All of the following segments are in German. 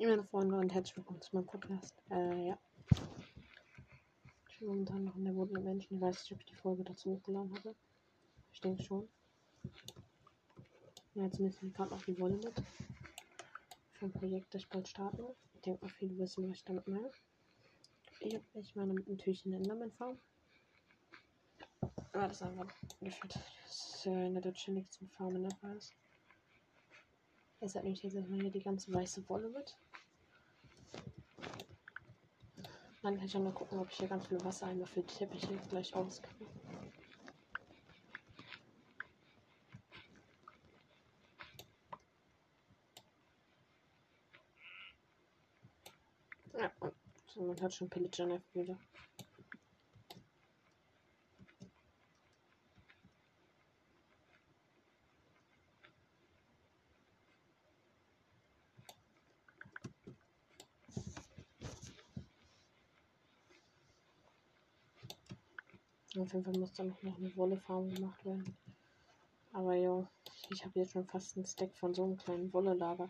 Meine Freunde und herzlich willkommen zu meinem Podcast. Äh, ja. Ich bin momentan noch in der Wut Menschen. Ich weiß nicht, ob ich die Folge dazu hochgeladen habe. Ich denke schon. Ja, jetzt müssen wir gerade noch die Wolle mit. Für ein Projekt, das ich bald starten will. Ich denke mal, viele wissen, was ich damit meine. Ich habe echt meine mit einem Türchen Enderman Farm. Aber das ist einfach gefühlt. Das ist ja in der Deutschen nichts mit Farmen dabei ist. Deshalb nehme ich jetzt erstmal hier die ganze weiße Wolle mit. Dann kann ich auch mal gucken, ob ich hier ganz viele Wassereimer für die Teppiche gleich auskriege. Ja, und man hört schon Pillager wieder. Auf jeden Fall muss da noch eine Wollefarm gemacht werden. Aber ja, ich habe jetzt schon fast einen Stack von so einem kleinen Wollelager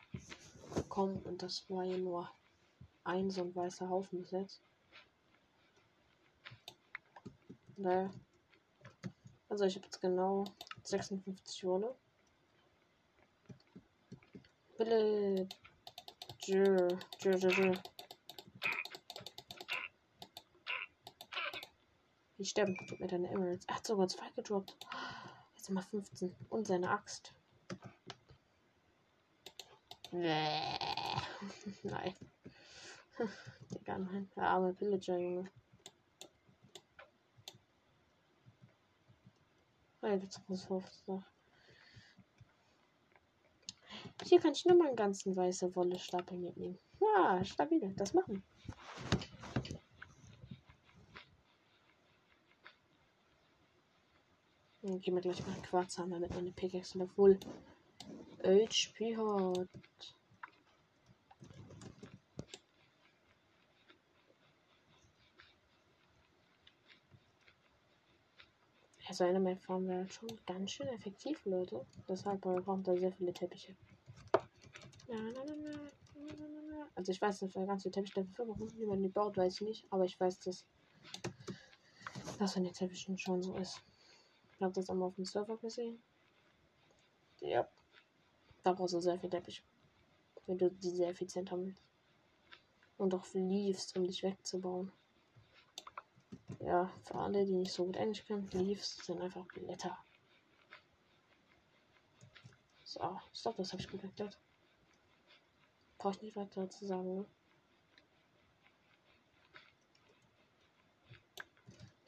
bekommen und das war ja nur ein so ein weißer Haufen bis jetzt. Naja. Also ich habe jetzt genau 56 Wolle. Villager. Die sterben. Gib mir deine Emeralds. Er hat sogar zwei gedroppt. Jetzt wir 15. Und seine Axt. nein. Digga, nein. Der arme Pillager, Junge. Hier kann ich nur mal einen ganzen weiße Wolle Stapel mitnehmen. Ja, stabil. Das machen. Dann gehen wir gleich mal Quarz haben, damit meine Pickaxe noch wohl HP hat. Also eine meiner Farm wäre schon ganz schön effektiv, Leute. Deshalb braucht da sehr viele Teppiche. Also ich weiß, dass wir ganz viele Teppiche dafür brauchen. Wie man die baut, weiß ich nicht. Aber ich weiß, dass das von den Teppichen schon so ist. Ich habe das einmal auf dem Server gesehen. Ja. Da brauchst du sehr viel Teppich. Wenn du die sehr effizient haben willst. Und auch Leaves, um dich wegzubauen ja, für alle, die nicht so gut Englisch können, Leaves sind einfach Blätter. So, stopp, das habe ich gut erklärt. Brauche ich nicht weiter zu sagen.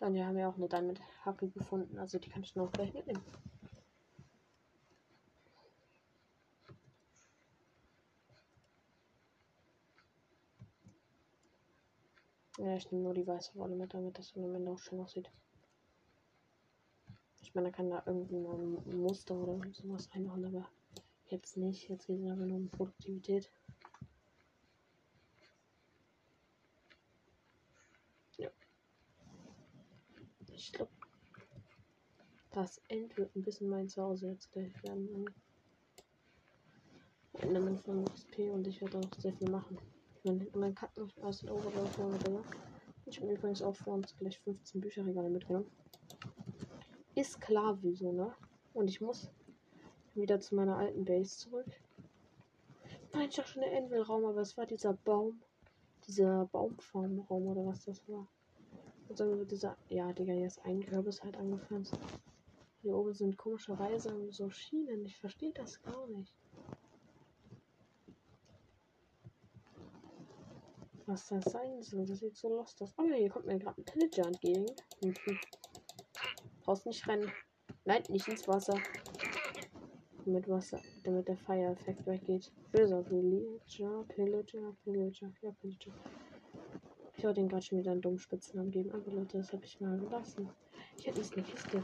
Dann haben wir auch eine Diamond Hacke gefunden, also die kann ich noch gleich mitnehmen. Ja, ich nehme nur die weiße Wolle mit, damit das am Ende auch schön aussieht. Ich meine, da kann da irgendwie noch ein Muster oder sowas reinmachen, aber jetzt nicht. Jetzt geht es aber nur um Produktivität. Ja. Ich glaube, das End wird ein bisschen mein Zuhause jetzt gleich werden. Ende von XP und ich werde auch sehr viel machen. Mein, mein Cut noch aus dem Overlauf oder Ich habe übrigens auch vor uns gleich 15 Bücherregale mitgenommen. Ist klar, wieso, ne? Und ich muss wieder zu meiner alten Base zurück. Nein, ich dachte schon der Envil-Raum, aber es war dieser Baum. Dieser Baumfarmraum oder was das war. Und dann wird dieser. Ja, Digga, ist ein Kürbis halt angepflanzt. Hier oben sind komischerweise so Schienen. Ich verstehe das gar nicht. was das sein soll. Das sieht so lost aus. Oh ja, hier kommt mir gerade ein Pillager entgegen. Brauchst nicht rennen. Nein, nicht ins Wasser. Mit Wasser, damit der Fire-Effekt weggeht. Böser Pillager, Pillager, Pillager, ja, Pillager. Ich wollte den gerade schon wieder einen dummen Spitznamen geben, aber Leute, das habe ich mal gelassen. Ich hätte jetzt eine Kiste.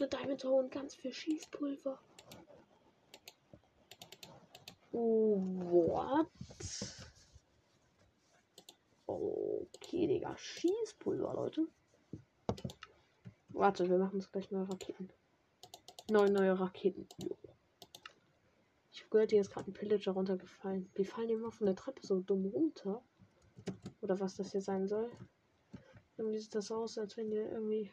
Eine Diamond Hole und ganz viel Schießpulver. What? Okay, Digga. Schießpulver, Leute. Warte, wir machen uns gleich neue Raketen. Neue, neue Raketen. Jo. Ich gehört, hier ist gerade ein Pillager runtergefallen. Die fallen immer von der Treppe so dumm runter. Oder was das hier sein soll. Irgendwie sieht das aus, als wenn hier irgendwie.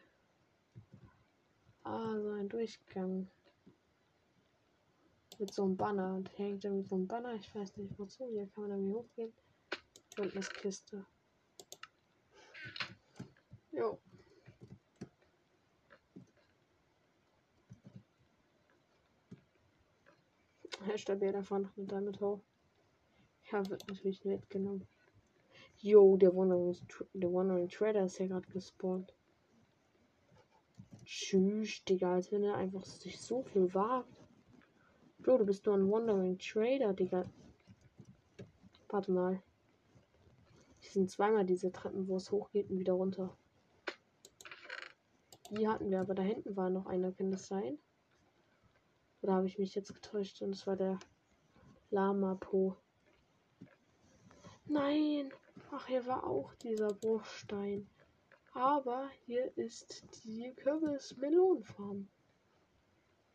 Ah, so ein Durchgang. Mit so einem Banner. Und hängt irgendwie so ein Banner. Ich weiß nicht wozu. Hier kann man irgendwie hochgehen. Und eine Kiste. Jo. Herr Stabil davon mit damit hoch. Ja, wird natürlich mitgenommen. Jo, der Wandering, der Wandering Trader ist ja gerade gespawnt. Tschüss, Digga, als wenn er einfach sich so viel wagt. Bro, du bist nur ein Wandering Trader, Digga. Warte mal. Hier sind zweimal diese Treppen, wo es hochgeht und wieder runter. Die hatten wir, aber da hinten war noch einer, kann das sein? Oder habe ich mich jetzt getäuscht und es war der Lama Po? Nein! Ach, hier war auch dieser Bruchstein. Aber hier ist die Kürbis-Melonenfarm.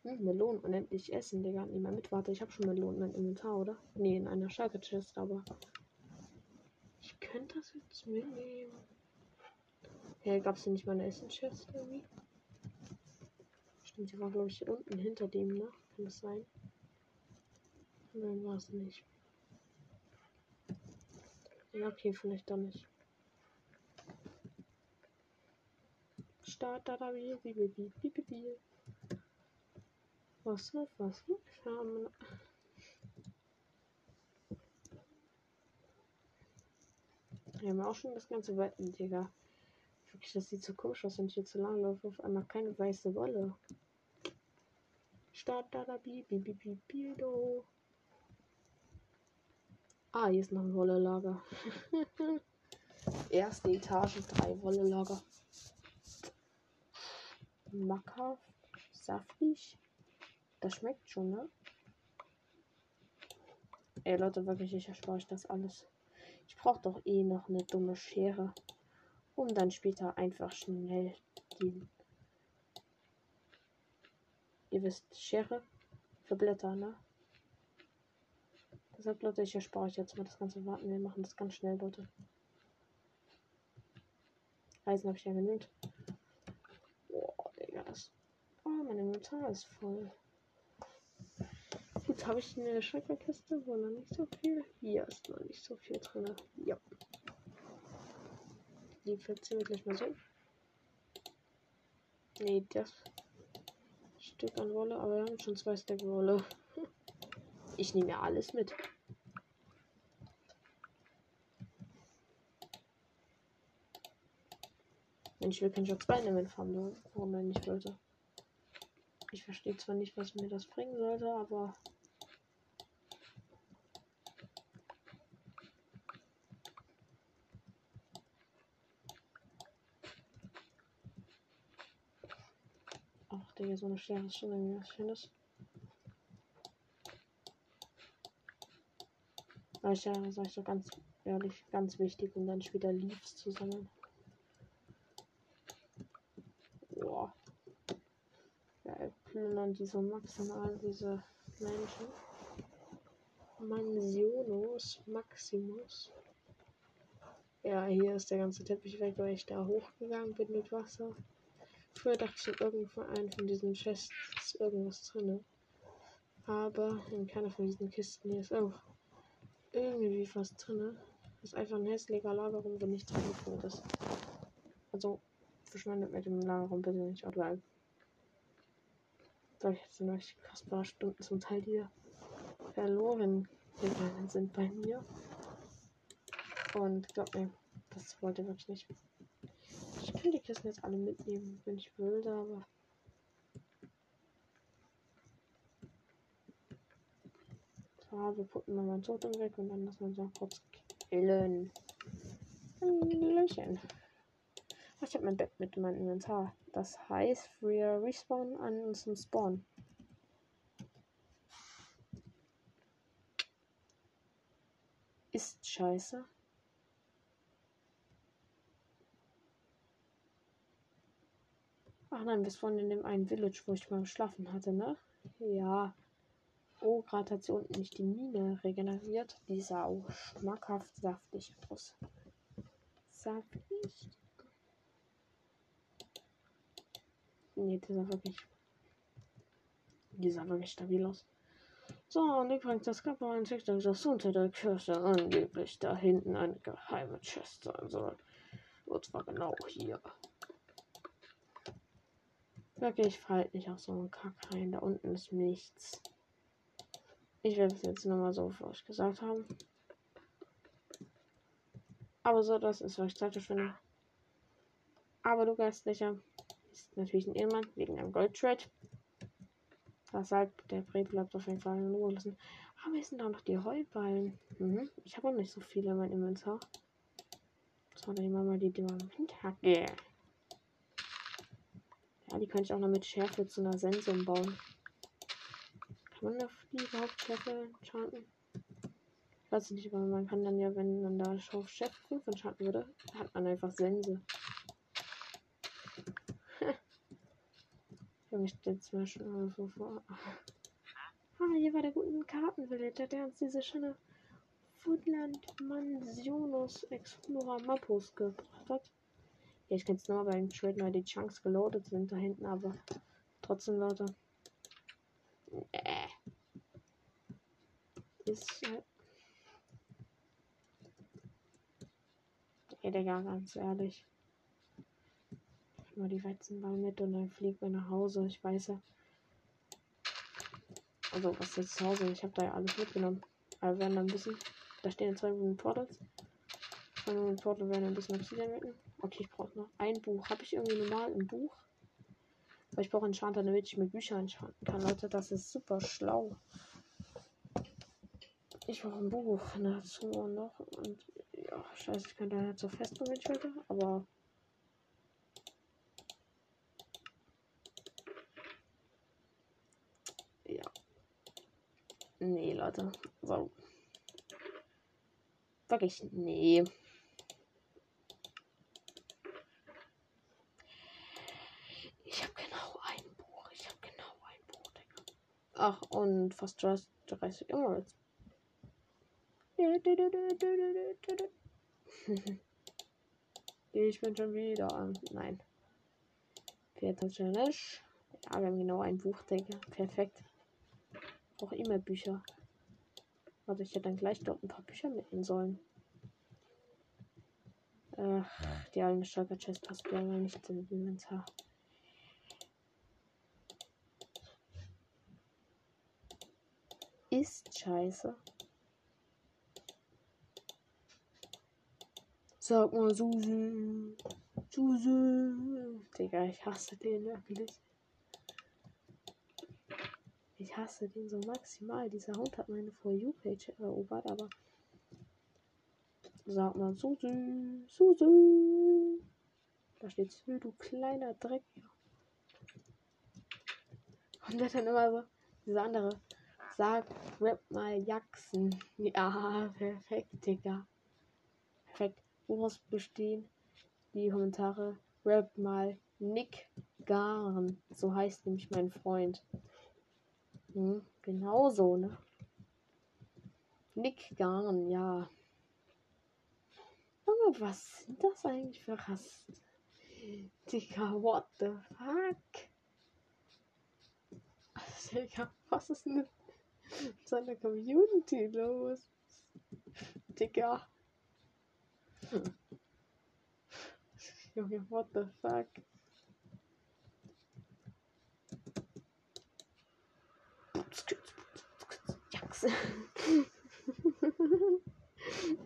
Hm, Melonen unendlich essen, Digga. Nimm mal mit. Warte, ich habe schon Melonen in Inventar, oder? Nee, in einer Schalke-Chest, aber. Ich könnte das jetzt mitnehmen. Ja, gab es hier nicht mal eine Essen-Chest irgendwie? Stimmt, die war, glaube ich, hier unten hinter dem, ne? Kann das sein? Nein, war es nicht. Ja, okay, vielleicht doch nicht. Start da da wie wie wie wie wie wie. Was was haben? Wir haben auch schon das ganze Wetten, Digga. Wirklich, das sieht so komisch aus, wenn ich hier zu lang laufe. Auf einmal keine weiße Wolle. Start da da bi bi bi bi bi do. Ah, hier ist noch ein Wollelager. Erste Etage, drei Wollelager. Macker, saftig. Das schmeckt schon, ne? Ey, Leute, wirklich, ich erspare euch das alles. Ich brauche doch eh noch eine dumme Schere, um dann später einfach schnell die. Ihr wisst, Schere für Blätter, ne? Deshalb, Leute, ich erspare euch jetzt mal das ganze Warten. Wir machen das ganz schnell, Leute. Reisen habe ich ja genügt. Das. Oh, mein Inventar ist voll. Gut, habe ich eine Schreckerkiste, wo noch nicht so viel. Hier ist noch nicht so viel drin. Ja. Die platzieren wir gleich mal so. Nee, das Stück an Wolle, aber wir haben schon zwei Stack Wolle. Ich nehme ja alles mit. Mensch, wir können schon zwei nehmen fahren, warum er nicht wollte. Ich verstehe zwar nicht, was mir das bringen sollte, aber. Ach, Digga, so eine Schere ist schon irgendwie was Schönes. Aber ich ja, sag ich so ganz ehrlich, ganz wichtig, um dann später Leaves zu sammeln. Boah. Ja, plündern die so maximal diese Menschen. Mansionos Maximus. Ja, hier ist der ganze Teppich weg, weil ich da hochgegangen bin mit Wasser. Früher dachte ich, in irgendwo einen von diesen Chests ist irgendwas drin. Aber in keiner von diesen Kisten hier ist auch irgendwie was drin. Das ist einfach ein hässlicher Lagerraum, wo nichts drin ist. Also, verschwendet mit dem Lagerraum bitte nicht, oder? Da ich jetzt noch krass paar Stunden zum Teil hier verloren gegangen sind bei mir. Und glaub mir, das wollte ich wirklich nicht. Ich kann die Kisten jetzt alle mitnehmen, wenn ich will, aber Ja, wir putten mal mein Totem weg und dann lassen wir uns noch kurz killen. Hallöchen. Habe mein Bett mit in meinem Inventar. Das heißt, wir respawnen an unserem Spawn. Ist scheiße. Ach nein, wir spawnen in dem einen Village, wo ich mal geschlafen hatte, ne? Ja. Oh, gerade hat sie unten nicht die Mine regeneriert. Die sah auch schmackhaft saftig aus. Saftig. Nee, die sah wirklich. Die sah wirklich stabil aus. So, und übrigens, das gab ein TikTok, das unter der Kirche angeblich da hinten eine geheime Chest sein soll. Und zwar genau hier. Wirklich, fall nicht auf so einen Kack rein. Da unten ist nichts. Ich werde es jetzt nochmal so für euch gesagt haben. Aber so, das ist euch Zeitverschwendung. Aber du Geistlicher ist natürlich ein Ehemann wegen einem Goldtrade. Das halt, der Bre bleibt auf jeden Fall in Ruhe lassen. Aber es sind auch noch die Heuballen. Mhm. Ich habe auch nicht so viele in meinem Inventar. So, wir mal die, die man im yeah. Ja, die kann ich auch noch mit Schärfe zu einer Sense umbauen. Kann man die überhaupt Schärfe enchanten? Ich weiß nicht, aber man kann dann ja, wenn man da auf Chef 5 enchanten würde, hat man einfach Sense. Ich stelle mir schon so vor. Ah, hier war der gute Kartenvillager, der uns diese schöne Woodland Mansionus Explorer Mappos gebracht hat. Ja, ich kann es nochmal beim Trade weil die Chunks geloadet sind da hinten, aber trotzdem, Leute. Äh. Ist halt. Ey, Digga, ganz ehrlich. Nur die Weizenball mit und dann fliegt man nach Hause. Ich weiß ja. Also, was jetzt zu Hause? Ich habe da ja alles mitgenommen. Aber wir werden ein bisschen. Da stehen zwei Portals. Zwei Runen Portals werden ein bisschen Obsidian mitnehmen. Okay, ich brauche noch ein Buch. Habe ich irgendwie normal ein Buch? Weil ich brauche Enchanter, damit ich mit Büchern enchanten kann. Leute, das ist super schlau. Ich brauche ein Buch dazu noch. Und ja, scheiße, ich könnte halt so fest wenn ich wollte, aber. Nee, Leute. So. Wirklich, nee. Ach, und fast 30 Emeralds. Ich bin schon wieder an. Nein. Vierte Challenge. Ja, wir haben genau ein Buch, denke. Perfekt. Auch immer Bücher. Also ich hätte dann gleich dort ein paar Bücher mitnehmen sollen. Ach, die alten Stolper Chest passt ja nicht in den Inventar. ist scheiße. Sag mal, Susi. Susi. Digga, ich hasse den wirklich. Ich hasse den so maximal. Dieser Hund hat meine For You-Page erobert, aber. Sag mal, Susi. Susi. Da steht Sül, du kleiner Dreck. Und der dann immer so. Dieser andere. Sag, rap mal Jackson. Ja, perfekt, Digga. Perfekt. Woraus bestehen die Kommentare? Rap mal Nick Garn. So heißt nämlich mein Freund. Hm, genau so, ne? Nick Garn, ja. Junge, was sind das eigentlich für Rasten? Digga, what the fuck? Digga, was ist denn seiner Community los? Digga. Junge, what the fuck? Jax.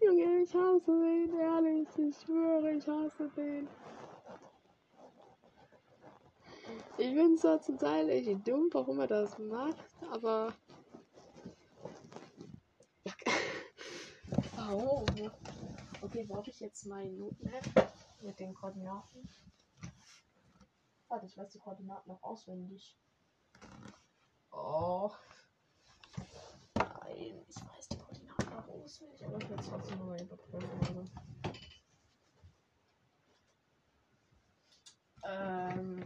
Junge, ich hasse den, ehrlich. Ich schwöre, ich hasse den. Ich bin zwar zum Teil echt dumm, warum er das macht, aber Oh. Okay, brauche ich jetzt mein Noten-App mit den Koordinaten? Warte, ich weiß die Koordinaten noch auswendig. Oh. Nein, ich weiß die Koordinaten noch auswendig, aber ich will jetzt trotzdem mal überprüfen. Also. Ähm.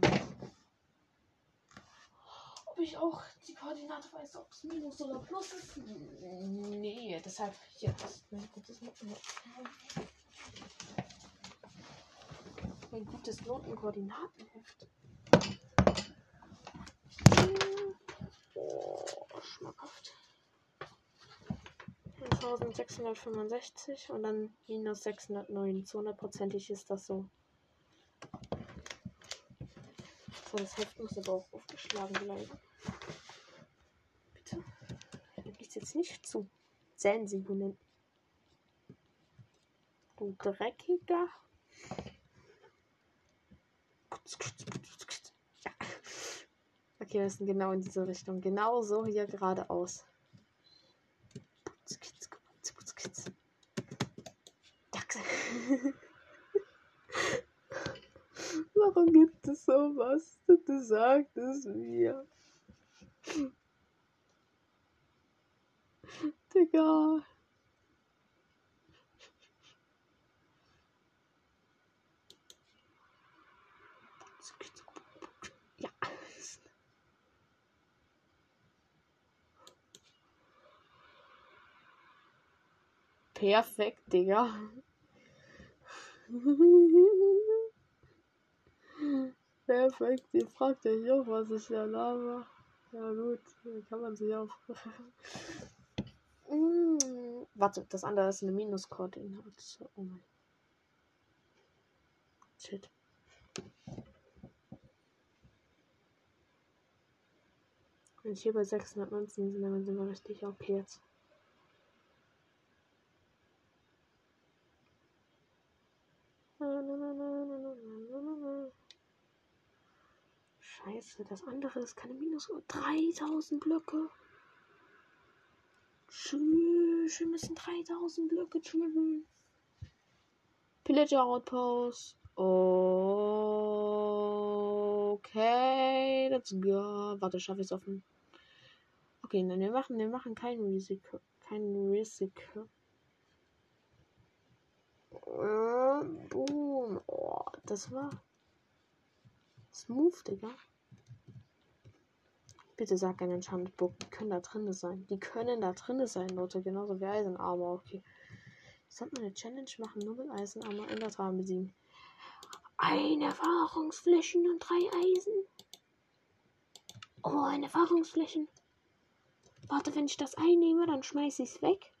Ob ich auch die Koordinate weiß, ob es Minus oder Plus ist. Nee, deshalb hier mein gutes Notenheft. Mein gutes Notenkoordinatenheft. Oh, schmackhaft. 1665 und dann minus 609. Zu hundertprozentig ist das so. So, das Heft muss aber auch aufgeschlagen bleiben. Bitte. Liegt jetzt nicht zu. Zählen Sie, Hunden. Du dreckiger. Okay, wir müssen genau in diese Richtung. Genau so hier geradeaus. Warum gibt es sowas? Du sagst es mir. Digga. Perfekt, Digga. Perfekt, ihr fragt euch auch, was ich da laber. Ja gut, kann man sich auch. mm, warte, das andere ist eine Minuskoordinate. Oh mein. Shit. Wenn ich hier bei 619 sind, dann sind wir richtig okay jetzt. Scheiße, das andere ist keine Minus. 3000 Blöcke. Tschüss, wir müssen 3000 Blöcke drüben. Pillager Outpost. Okay, let's go. Warte, schaffe ich es offen. Okay, nein, wir machen, wir machen kein Risiko. Kein Risiko. Äh, boom. Oh, das war smooth, Digga. Bitte sag ein Enchanted Book. Die können da drin sein. Die können da drin sein, Leute. Genauso wie Eisenarmor. Okay. Ich sollte mal eine Challenge machen. Nur mit der Traum besiegen. Ein Erfahrungsflächen und drei Eisen. Oh, ein Erfahrungsflächen. Warte, wenn ich das einnehme, dann schmeiße ich es weg.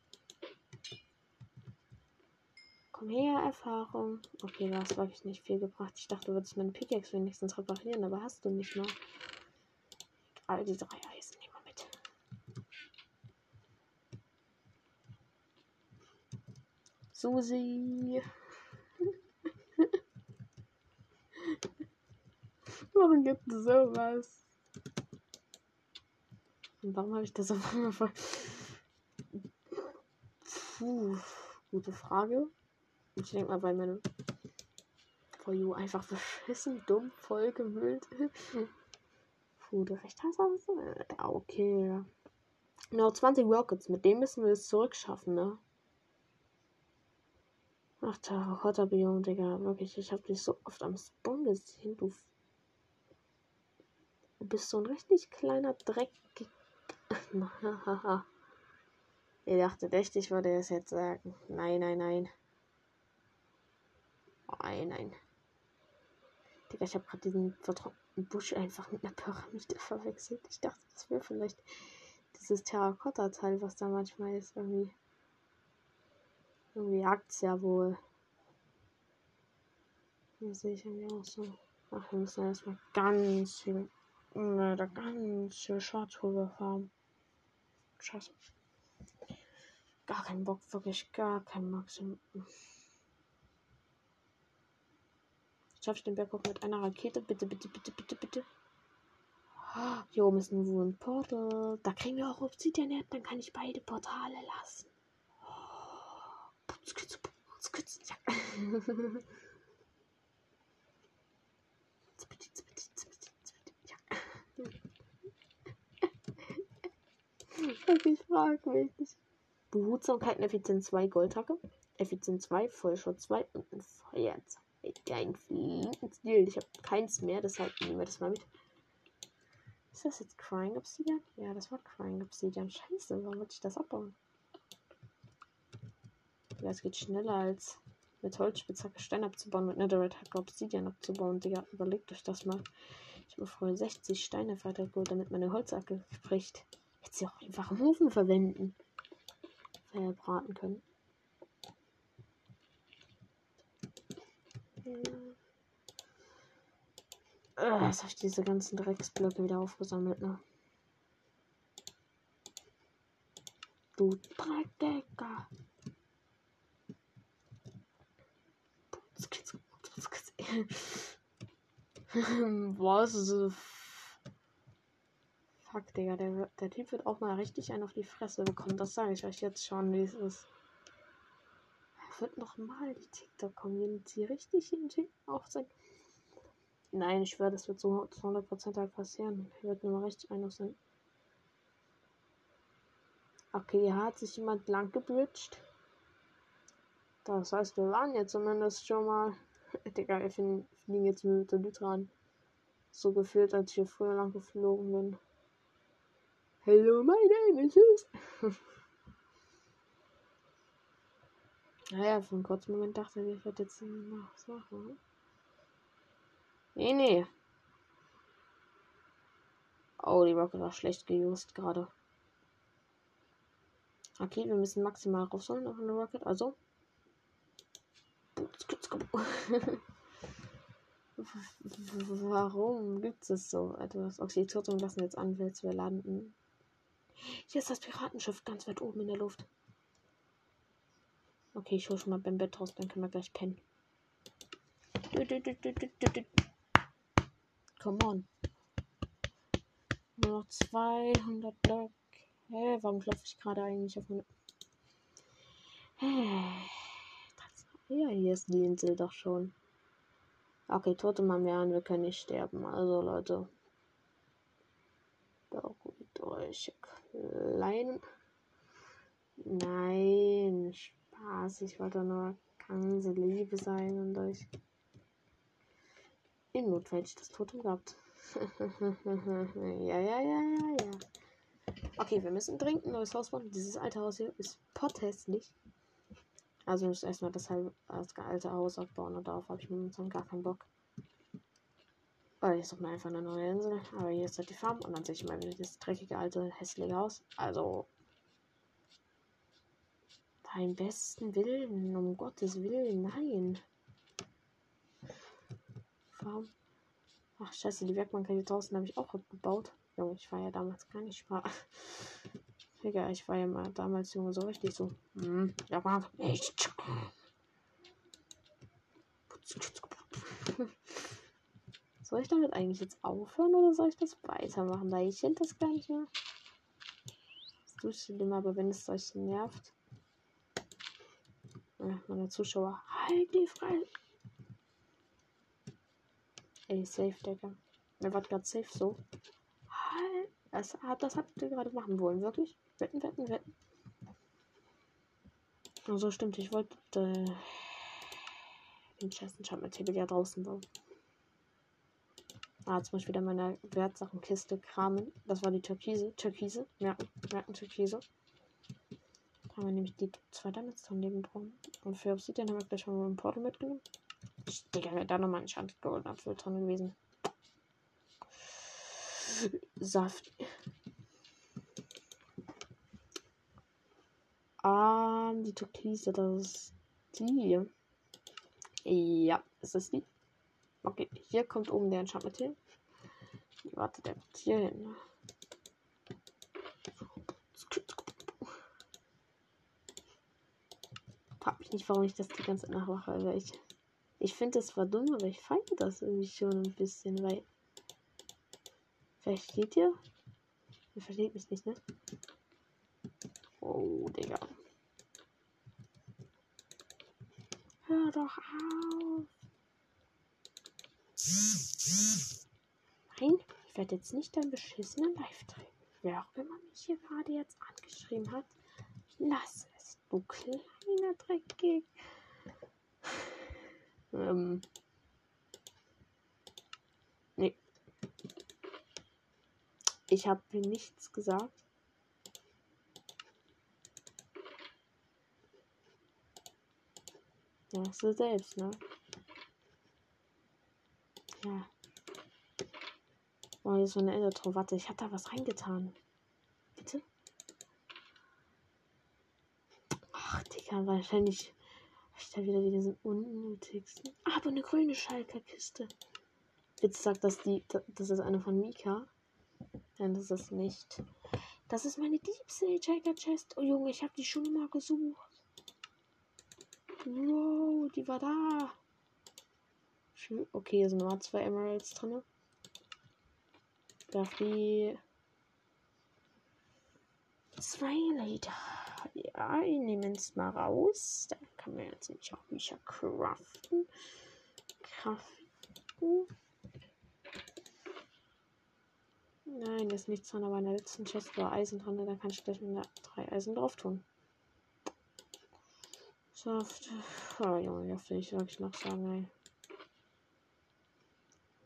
Komm her, Erfahrung. Okay, du hast wirklich nicht viel gebracht. Ich dachte, du würdest meine Pickaxe wenigstens reparieren, aber hast du nicht mal. All die drei Eisen nehmen wir mit. Susi. Warum gibt es sowas? Und warum habe ich das auf einmal voll. Puh, gute Frage. Ich denke mal, weil meine For You einfach beschissen, dumm, vollgemüllt Puh, du recht hast. Also, okay. Noch 20 Rockets, mit dem müssen wir es zurückschaffen, ne? Ach, Terrakotta-Biom, Digga. Wirklich, ich hab dich so oft am Spawn gesehen. Du, du bist so ein richtig kleiner Dreck. Ihr dachtet echt, ich würde es jetzt sagen. Nein, nein, nein. Nein, nein. Digga, ich habe gerade diesen vertrockneten Busch einfach mit einer Pyramide verwechselt. Ich dachte, das wäre vielleicht dieses Terrakotta-Teil, was da manchmal ist. Irgendwie. Irgendwie es ja wohl. Hier sehe ich irgendwie auch so. Ach, wir müssen erstmal ganz viel. Ne, da ganz viel Schatzhulber farmen. Scheiße. Gar keinen Bock, wirklich gar keinen Maximum. Schaffe ich den Berg hoch mit einer Rakete? Bitte, bitte, bitte, bitte, bitte. Hier oben ist nur ein Portal. Da kriegen wir auch Obsidian her. Dann kann ich beide Portale lassen. Putzkütze, Putzkütze. Ja. ich frage mich nicht. Behutsamkeit und Effizienz 2 Goldhacke. Effizienz 2, Vollschutz 2 und ein Feuerzeichen. Ein Flintenstil. Ich habe keins mehr, deshalb nehmen wir das mal mit. Ist das jetzt Crying Obsidian? Ja, das war Crying Obsidian. Scheiße, warum wollte ich das abbauen? Ja, es geht schneller als mit Holzspitzhacke Stein abzubauen, mit Netherite Hacke Obsidian abzubauen. Digga, überlegt euch das mal. Ich habe vorher 60 Steine weitergeholt, damit meine Holzacke spricht. Hätte sie auch einfach im Ofen verwenden. Verbraten können. Ja. Jetzt habe ich diese ganzen Drecksblöcke wieder aufgesammelt, ne? Du Dreckdecker. Was? Fuck, Digga, der, der Typ wird auch mal richtig einen auf die Fresse bekommen. Das sage ich euch jetzt schon, wie es ist. Er wird nochmal die TikTok-Community richtig in aufzeigen. Nein, ich schwöre, das wird so zu 100% halt passieren. Er wird nur mal richtig einen auf sein. Okay, hier hat sich jemand lang gebridged. Das heißt, wir waren jetzt zumindest schon mal. Digga, wir fliegen jetzt mit der Lytran. So gefühlt, als ich hier früher lang geflogen bin. Hello, my name is Naja, für einen kurzen Moment dachte ich, ich werde jetzt noch was machen. Nee, nee. Oh, die Rocket war schlecht geused gerade. Okay, wir müssen maximal rausholen auf eine Rocket. Also. Warum gibt es so etwas? Okay, Totem lassen jetzt an, willst wir landen. Hier ist das Piratenschiff ganz weit oben in der Luft. Okay, ich hole schon mal beim Bett raus, dann können wir gleich pennen. Come on. Nur noch 200 Block. Hä, warum klopfe ich gerade eigentlich auf meine... Ja, hier ist die Insel doch schon. Okay, tote Mamian, wir können nicht sterben. Also, Leute. Beruhigt euch. Kleinen. Nein, Spaß. Ich wollte nur ganze Liebe sein und euch. In Notfall das Totem gehabt. ja, ja, ja, ja, ja. Okay, wir müssen dringend ein neues Haus bauen. Dieses alte Haus hier ist potthässlich. Also müssen erstmal das, das alte Haus aufbauen und darauf habe ich momentan gar keinen Bock. Weil ich suche mir einfach eine neue Insel. Aber hier ist halt die Farm und dann sehe ich mal wieder das dreckige alte hässliche Haus. Also beim besten Willen, um Gottes Willen, nein. Farm. Ach scheiße, die Werkbank draußen habe ich auch abgebaut. Junge, ich war ja damals gar nicht spaß. Digga, ich war ja mal damals, Junge, so richtig so. Hm, ja, war nicht. Soll ich damit eigentlich jetzt aufhören oder soll ich das weitermachen? Weil ich das gar nicht mehr. Das ist schlimm, aber wenn es euch nervt. Ja, meine Zuschauer, halt die frei. Ey, safe, Digga. Mir war gerade safe so. Halt. Das, das habt ihr gerade machen wollen, wirklich? Wetten, wetten, wetten. Also stimmt, ich wollte äh, den Shop mit ja draußen bauen. Ah, jetzt muss ich wieder meine Wertsachenkiste kramen. Das war die Türkise. Türkise. Merken, merken Türkise. Haben wir nämlich die zwei Diamonds daneben brauchen. Und für Obsidian haben wir gleich schon mal ein Portal mitgenommen. Ich denke, wäre da nochmal ein Enchanted Golden Apfel drin gewesen. Saft. Ah, die Türkise, das ist die. Ja, ist das die? Okay, hier kommt oben der Enchantment hin. Warte, der kommt hier hin. Frag mich nicht, warum ich das die ganze Zeit nachmache, weil ich. Ich finde das zwar dumm, aber ich feiere das irgendwie schon ein bisschen, weil. Versteht ihr? Ihr versteht mich nicht, ne? Oh, Digga. Hör doch auf. Nein, ich werde jetzt nicht deinen beschissenen Live drehen. Wer auch immer mich hier gerade jetzt angeschrieben hat, lass du kleiner Dreckig. Ähm. Nee. Ich habe nichts gesagt. Ja, so selbst, ne? Ja. Oh, hier ist so eine Elektro. Warte, ich hab da was reingetan. Bitte? Digga, wahrscheinlich ich da wieder diesen unnötigsten. Aber eine grüne Schalker-Kiste. Witz sagt, dass die. Das ist eine von Mika. Nein, das ist nicht. Das ist meine Deep Sea Jacker Chest. Oh Junge, ich habe die schon mal gesucht. Wow, die war da. Okay, hier sind nochmal zwei Emeralds drin. Darf die. Zwei Liter. Ja, ich nehme es mal raus. Dann kann man jetzt nämlich auch Bücher craften. Craften. Nein, das ist nichts dran, aber in der letzten Chest war Eisen dran. Da kann ich gleich mit drei Eisen drauf tun. Saft. Oh Junge, ja, will ich wirklich noch sagen, ey.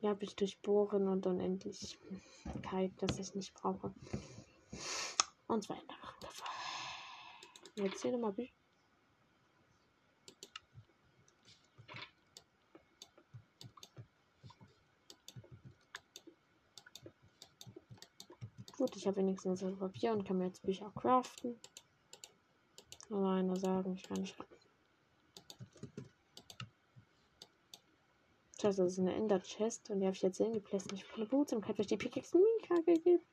Ja, habe ich durchbohren und unendlich Kalk, das ich nicht brauche. Und zwar. Jetzt hier nochmal Bücher. Gut, ich habe wenigstens das Papier und kann mir jetzt Bücher craften. Alleine sagen, ich kann nicht. Das ist eine Ender Chest und die habe ich jetzt hingeplätzt. Ich habe eine Behutsamkeit, weil ich die Pickaxe Mika gegeben.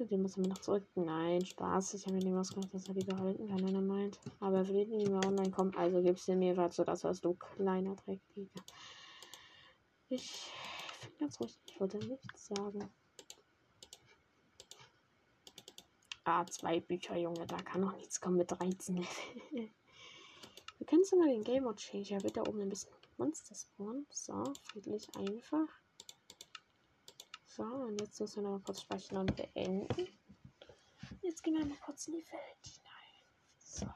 Den muss man noch zurück. Nein, Spaß. Ich habe mir nicht ausgemacht, dass er die behalten kann, wenn er meint. Aber er will nicht mehr online kommen. Also gibst du mir was, so das was du kleiner Dreckliger. Ich bin ganz ruhig. Ich wollte nichts sagen. Ah, zwei Bücher, Junge. Da kann noch nichts kommen mit 13 Level. Wir können mal den Game Mode Changer bitte oben ein bisschen Monster spawnen. So, friedlich einfach. So, und jetzt müssen wir noch mal kurz speichern und beenden. Jetzt gehen wir mal kurz in die Welt hinein. So.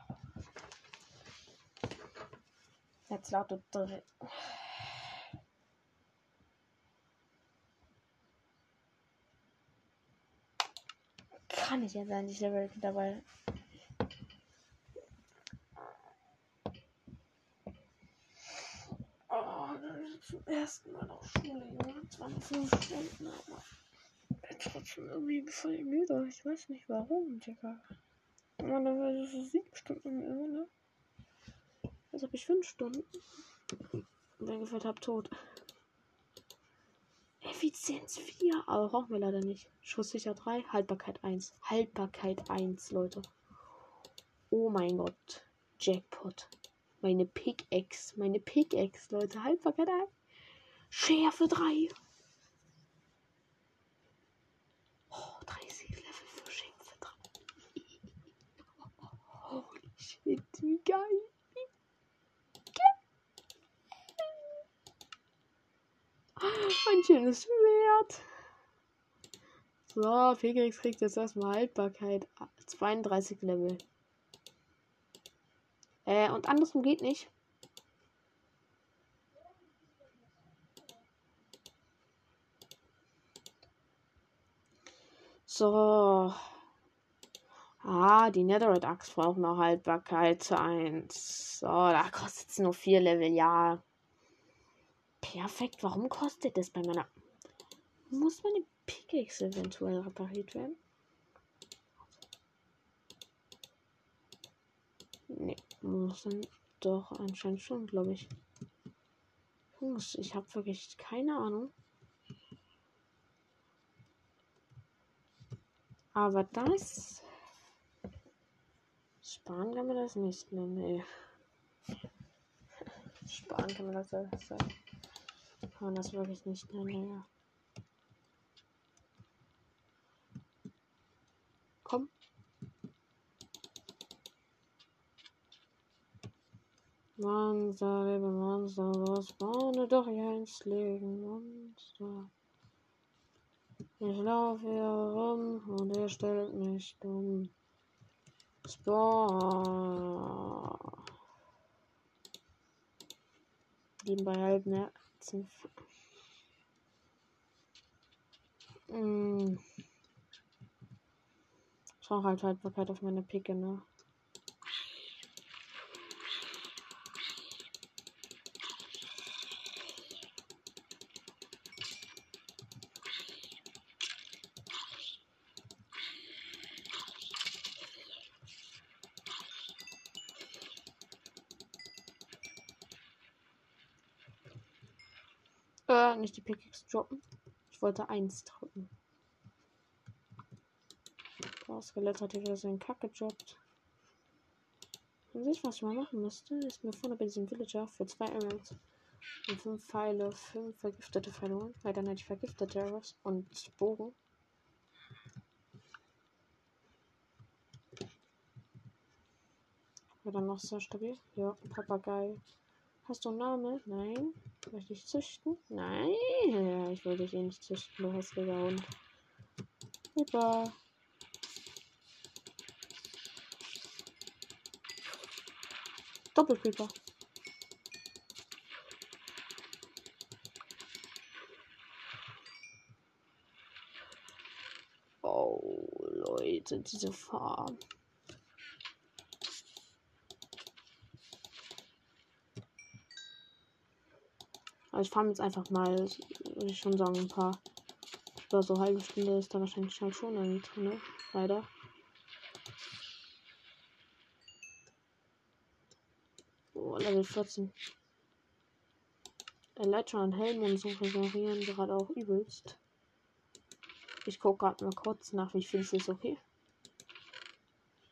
Jetzt lautet drin. Kann ich ja sein, ich Level dabei zum ersten Mal auf Schule, Junge. 20 Stunden, aber ich bin trotzdem irgendwie voll müde. Ich weiß nicht warum, Digga. Normalerweise ist es 7 Stunden immer, ne? Jetzt habe ich 5 Stunden. Und dann gefühlt hab tot. Effizienz 4, aber brauchen wir leider nicht. Schusssicher 3, Haltbarkeit 1. Haltbarkeit 1, Leute. Oh mein Gott. Jackpot. Meine Pickaxe. Meine Pickaxe, Leute. Haltbarkeit 1. Schärfe 3. Oh, 30 Level für Schärfe 3. Holy shit, wie geil. Ein schönes Schwert. So, Felix kriegt jetzt erstmal Haltbarkeit. 32 Level. Äh, und andersrum geht nicht. So. Ah, die Netherite Axt braucht noch Haltbarkeit 1. So, da kostet es nur 4 Level, ja. Perfekt. Warum kostet das bei meiner. Muss meine Pickaxe eventuell repariert werden? Nee, muss dann doch anscheinend schon, glaube ich. Ich habe wirklich keine Ahnung. Aber das. Sparen kann man das nicht mehr. Nee. Sparen kann man das ja. Kann man das wirklich nicht mehr. Nee. Komm. Monster, liebe Monster, was bauen doch hier ins Leben, Monster. Ich laufe hier rum und er stellt mich dumm. Spawn. Nebenbei halb Herzen. Mm. Schau halt Haltbarkeit auf meine Picke, ne? Äh, nicht die Pickaxe droppen. Ich wollte eins drücken. Das Skelett hat hier wieder seinen Kack gedroppt. An sich, was ich mal machen müsste, ist mir vorne bei diesem Villager für zwei Emeralds und fünf Pfeile, fünf vergiftete Pfeile weil dann hätte ich vergiftete Arrows und Bogen. Wäre dann noch sehr stabil. Ja, Papagei. Hast du einen Namen? Nein. Möchte ich züchten? Nein. Ja, ich will dich eh nicht züchten, du hässlicher Hund. Super. Doppelcreeper. Oh, Leute, diese Farm. Ich farm jetzt einfach mal, würde ich schon sagen, ein paar. Über so halbe Stunde ist da wahrscheinlich halt schon irgendwie drin, ne? Leider. Oh, Level 14. Elytra und Helm und so regenerieren gerade auch übelst. Ich gucke gerade mal kurz nach, wie viel es ist, okay?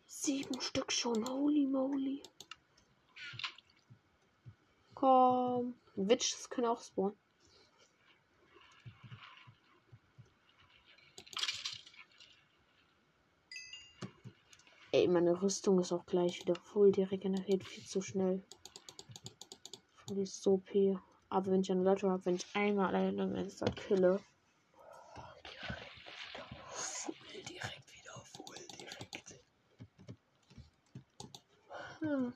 Sieben Stück schon, holy moly. Komm. Witches können auch spawnen. Ey, meine Rüstung ist auch gleich wieder voll. Die regeneriert viel zu schnell. Die ist so OP. Aber wenn ich eine Lotto habe, wenn ich einmal eine Monster kille. Voll direkt wieder, voll direkt. Hm.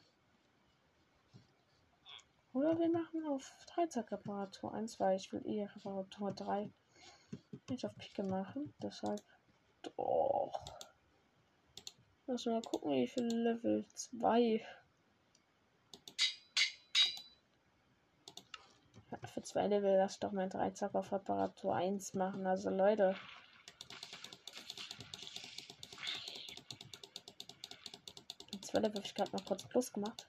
Oder wir machen auf Freizeitreparatur 1, weil ich will eh Reparatur 3 nicht auf Picke machen. Deshalb doch. Lass mal gucken, wie viel Level 2. Ja, für zwei Level lass doch mein Dreizack auf Reparatur 1 machen. Also Leute. Zwei Level habe ich gerade noch kurz Plus gemacht.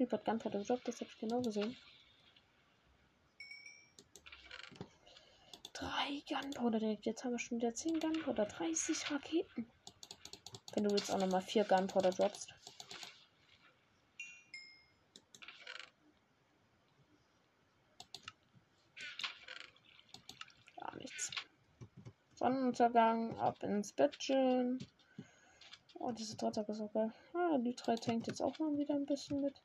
Der Creeper hat Job, das habe ich genau gesehen. Drei Gunpowder direkt. Jetzt haben wir schon wieder 10 Gunpowder. 30 Raketen. Wenn du jetzt auch nochmal 4 Gunpowder droppst. Gar nichts. Sonnenuntergang, ab ins Bettchen. Oh, diese Drehtag ist auch geil. Ah, die 3 tankt jetzt auch mal wieder ein bisschen mit.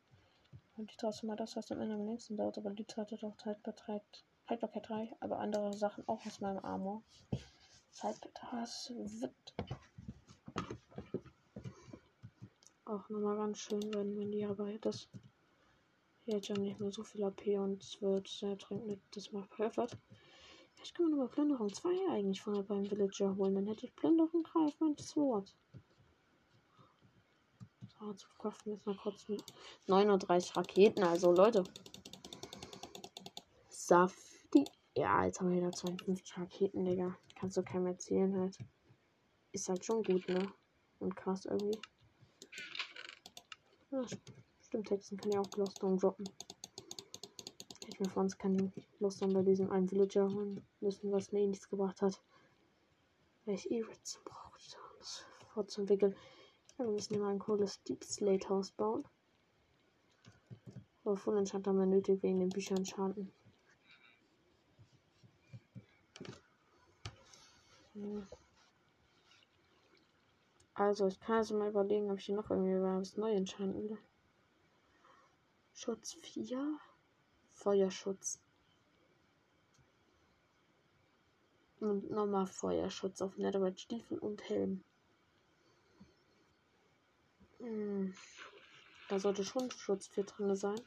Und die draußen mal das, was am Ende am längsten dauert, aber die hatte doch Haltbarkeit, Haltbarkeit 3, aber andere Sachen auch aus meinem Armor. Zeitbetas wird auch nochmal ganz schön werden, wenn die dabei das. Hier hat ja nicht mehr so viel AP und es wird sehr dringend mit das mal perfekt. Ich kann mir nochmal Plünderung 2 eigentlich vorher beim Villager holen. Dann hätte ich Plünderung 3 auf mein Sword. Zu craften jetzt mal kurz mit 39 Raketen. Also Leute. Safti. Ja, jetzt haben wir wieder 52 Raketen, Digga. Kannst du keinem erzählen halt. Ist halt schon gut, ne? Und krass irgendwie. Ja, stimmt, Texten kann ja auch Glowstone droppen. Ich mir vor uns keinen Glowstone bei diesem einen Villager holen müssen, was mir eh nichts gebracht hat. Weil ich E-Rits brauchte, um das fortzuentwickeln. Wir müssen hier mal ein cooles Deep Slate Haus bauen. Aber Full Enchant haben wir nötig wegen den Büchern Enchanten. Hm. Also, ich kann also mal überlegen, ob ich hier noch irgendwie was neu enchanten will. Schutz 4. Feuerschutz. Und nochmal Feuerschutz auf Netherite Stiefel und Helm. Hm. Da sollte schon Schutz 4 drin sein.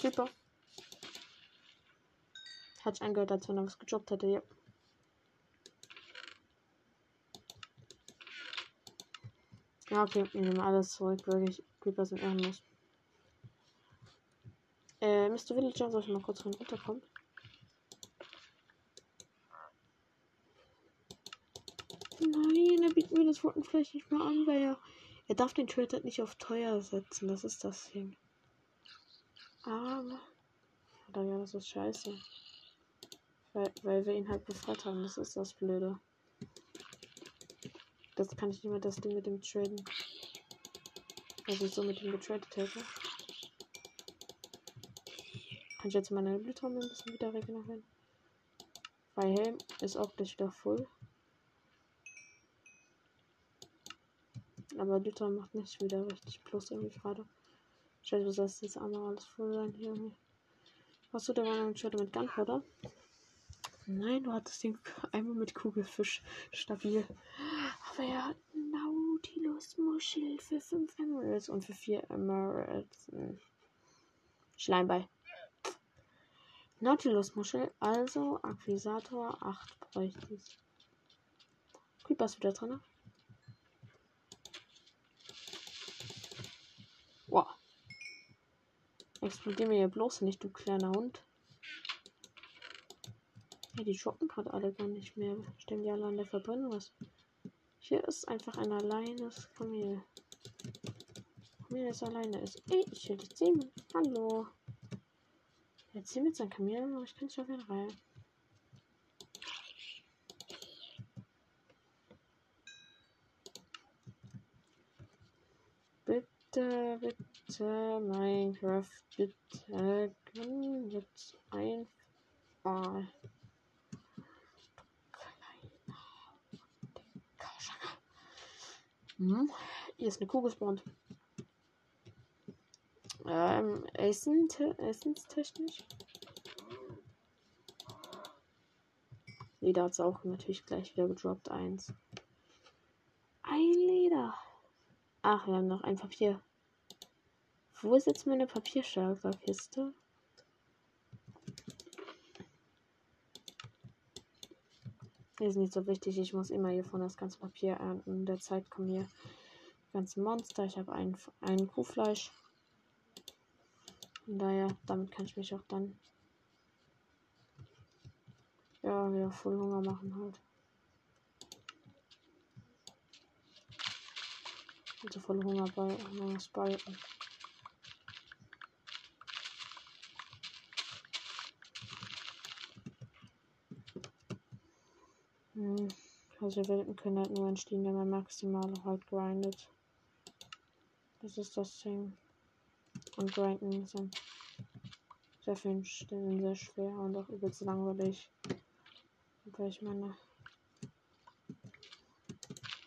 Super. Hat sich angehört, als wenn er was gejobbt hätte, ja. Ja, okay, wir nehmen alles zurück, wirklich. Creeper sind ehrenlos. Äh, Mr. Villager, soll ich mal kurz runterkommen? Nein, er bietet mir das vielleicht nicht mehr an, weil er, er darf den Trade halt nicht auf teuer setzen. Das ist das Ding. Aber. Oder ja, das ist scheiße. Weil, weil wir ihn halt befreit haben. Das ist das Blöde. Das kann ich nicht mehr das Ding mit dem Traden. Also so mit ihm getradet hätte. Kann ich jetzt meine Blüttraum ein bisschen wieder regenerieren? Weil Helm ist auch gleich wieder voll. Aber Blüttraum macht nicht wieder richtig plus irgendwie gerade. Scheiße, was heißt jetzt einmal alles voll sein hier? Hast du der Meinung, ich mit Gunpowder? Nein, du hattest den einmal mit Kugelfisch stabil. Aber er hat Nautilus-Muschel für 5 Emeralds und für 4 Emeralds. Hm. Schleimball. Nautilus-Muschel, also Akquisator 8 bräuchte ich. Creeper ist wieder drin. Wow. Explodier mir ja bloß nicht, du kleiner Hund. Ja, die droppen gerade alle gar nicht mehr. Stellen die alle an der Verbrennung was? Hier ist einfach ein alleines Kamel. Kamel, das alleine ist. Ey, ich will dich sehen. Hallo. Hier mit seinem Kamel, aber ich kann schon wieder rein. Bitte, bitte, Minecraft, bitte, kann jetzt einfach. Hm. Hier ist eine Kugel spawnt. Ähm, Essen, essenstechnisch. Leder hat es auch natürlich gleich wieder gedroppt. Eins. Ein Leder. Ach, wir haben noch ein Papier. Wo ist jetzt meine Papierstärkerkiste? Ist nicht so wichtig. Ich muss immer hier von das ganze Papier ernten. In der Zeit kommen hier ganze Monster. Ich habe ein, ein Kuhfleisch. Von daher, damit kann ich mich auch dann ja wieder voll Hunger machen halt. Also voll Hunger bei Hunger spalten. Hm. Also Welten können halt nur entstehen, wenn man maximal halt grindet. Das ist das Ding. Und grinden sind sehr vielen Stellen sehr schwer und auch übelst langweilig. Weil ich meine.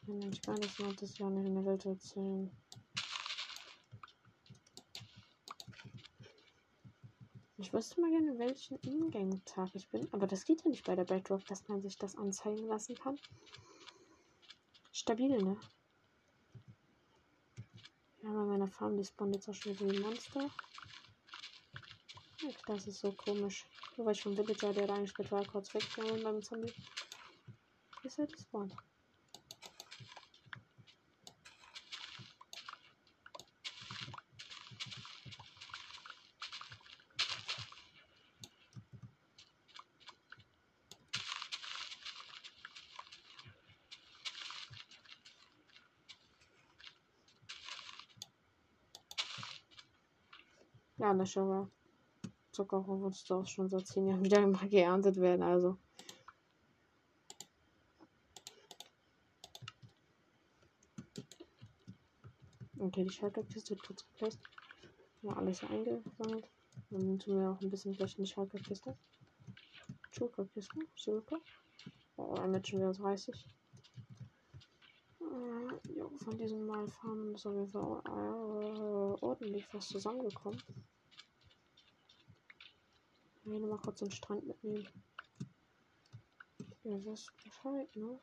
Ich kann das das Jahr nicht in der Welt erzählen. Ich wüsste mal gerne, welchen Ingame-Tag ich bin. Aber das geht ja nicht bei der Bedrock, dass man sich das anzeigen lassen kann. Stabil, ne? Ja, bei meiner Farm, die spawnt jetzt auch schon wieder die Monster. Das ist so komisch. Nur weil ich vom Villager, der da eigentlich war, kurz weg beim Zombie. Ist halt gespawnt. Ja, eine Sugar. Zuckerrohr wird schon seit 10 Jahren wieder immer geerntet werden, also. Okay, die Schalterkiste wird kurz gepresst. Ja, alles eingesammelt. Dann tun wir auch ein bisschen gleich in die Schalterkiste. Schulterkiste, super. Oh, damit schon wieder 30. Äh, jo, von diesen Mal ist auf jeden Fall ordentlich was zusammengekommen. Ich will nochmal kurz den Strand mitnehmen. Ja, das Bescheid, ne?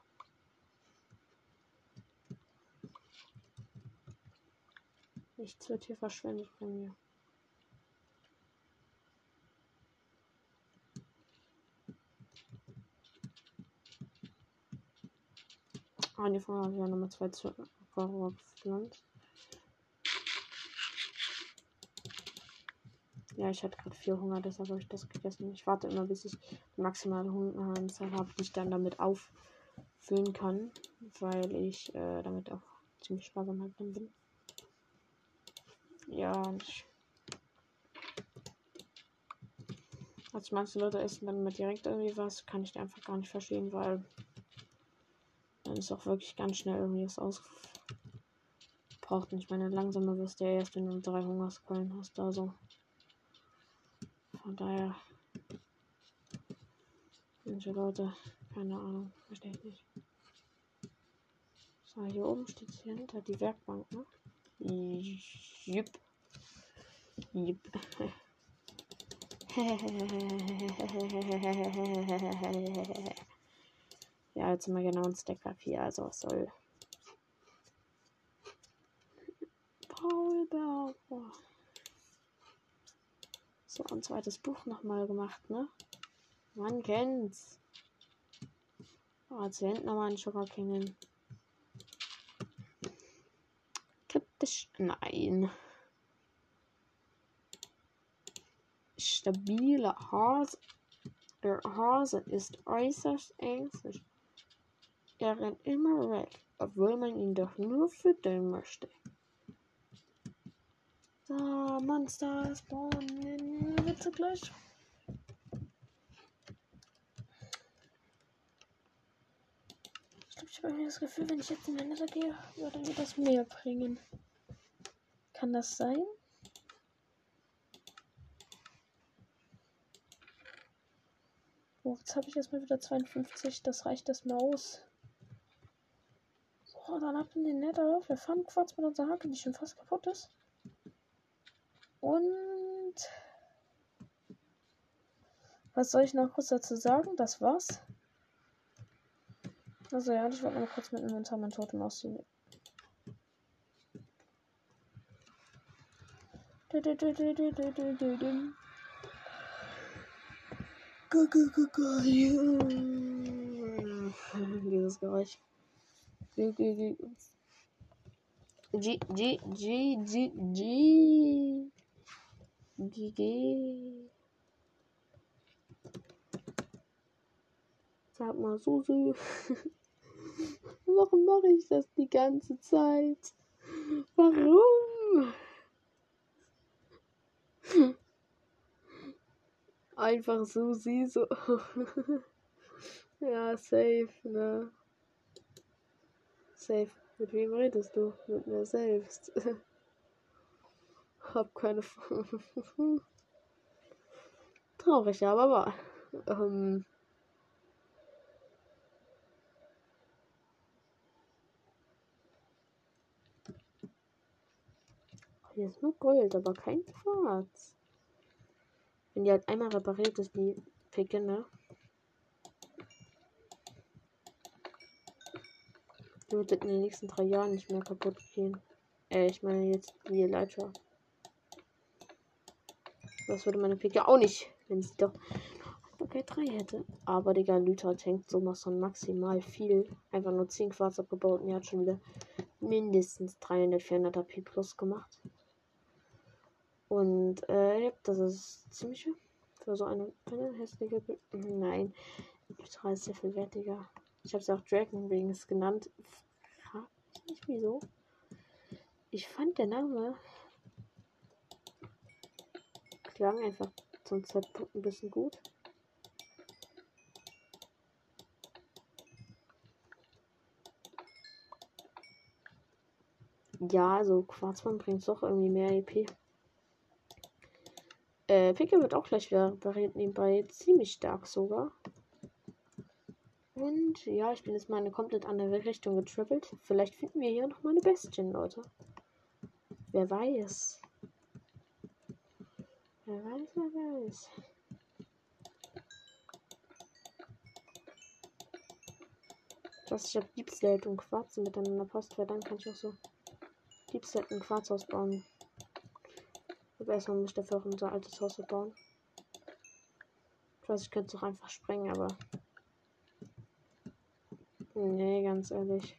Nichts wird hier verschwendet bei mir. Ah, die Frage habe ich ja nochmal zwei Zucker gepflanzt. Ja, ich hatte gerade viel Hunger, deshalb habe ich das gegessen. Ich warte immer, bis ich die maximale Hungeranzahl habe, die ich dann damit auffüllen kann, weil ich äh, damit auch ziemlich sparsam halt bin. Ja, und ich. Also manche Leute essen dann immer direkt irgendwie was, kann ich einfach gar nicht verstehen, weil dann ist auch wirklich ganz schnell irgendwie was ausgebraucht. Und ich meine, langsamer wirst du ja erst, wenn du drei Hungerskeulen hast, also. Von daher. Manche Leute, keine Ahnung, verstehe ich nicht. So, hier oben steht hier hinter die Werkbank, ne? Jupp. Jupp. ja, jetzt wir genau ein Stack Papier, also was soll. Paul Berger. So, ein zweites Buch nochmal gemacht, ne? Man kennt's. Oh, jetzt hier hinten nochmal ein Sugar King Kritisch? Nein. Stabile Hase. Der Hase ist äußerst ängstlich. Er rennt immer weg, obwohl man ihn doch nur füttern möchte. So, Monster spawnen Witze gleich. Ich glaube, ich habe irgendwie das Gefühl, wenn ich jetzt in den Nether gehe, würde mir das mehr bringen. Kann das sein? Oh, jetzt habe ich erstmal wieder 52. Das reicht erstmal aus. So, dann ab in den Nether. Wir fahren Quarz mit unserer Hacke, die schon fast kaputt ist. Und was soll ich noch kurz dazu sagen? Das war's. Also ja, ich wollte mal kurz mit dem Inventar meinen Totem ausziehen. Dieses Geräusch. G, G, G, G, G. GG. Sag mal, Susi. Warum mache ich das die ganze Zeit? Warum? Einfach Susi, so. ja, safe, ne? Safe. Mit wem redest du? Mit mir selbst. Hab keine. Traurig, aber wahr. Ähm. Hier ist nur Gold, aber kein Quarz. Wenn die halt einmal repariert ist, die Picke, ne? Die wird in den nächsten drei Jahren nicht mehr kaputt gehen. Äh, ich meine jetzt die Leiter. Das würde meine Picke auch nicht, wenn sie doch okay 3 hätte. Aber Digga, Lüter tankt sowas von maximal viel. Einfach nur 10 Quarz abgebaut und er hat schon wieder mindestens 300, 400 P plus gemacht. Und äh, das ist ziemlich für so eine, eine hässliche. Nein, Lüter ist sehr viel wertiger. Ich habe es auch Dragon Wings genannt. Frag mich nicht wieso. Ich fand der Name klang einfach zum Zeitpunkt ein bisschen gut. Ja, also Quarzmann bringt doch irgendwie mehr EP. Äh, Picke wird auch gleich wieder repariert nebenbei. Ziemlich stark sogar. Und ja, ich bin jetzt mal in eine komplett andere Richtung getrippelt. Vielleicht finden wir hier noch mal eine Bestien, Leute. Wer weiß. Wer weiß, wer weiß. Das ich habe Slate und Quarz miteinander passt, weil dann kann ich auch so Slate und Quarz ausbauen. Aber erstmal muss ich dafür auch unser altes Haus bauen. Ich weiß, ich könnte es auch einfach sprengen, aber Nee, ganz ehrlich.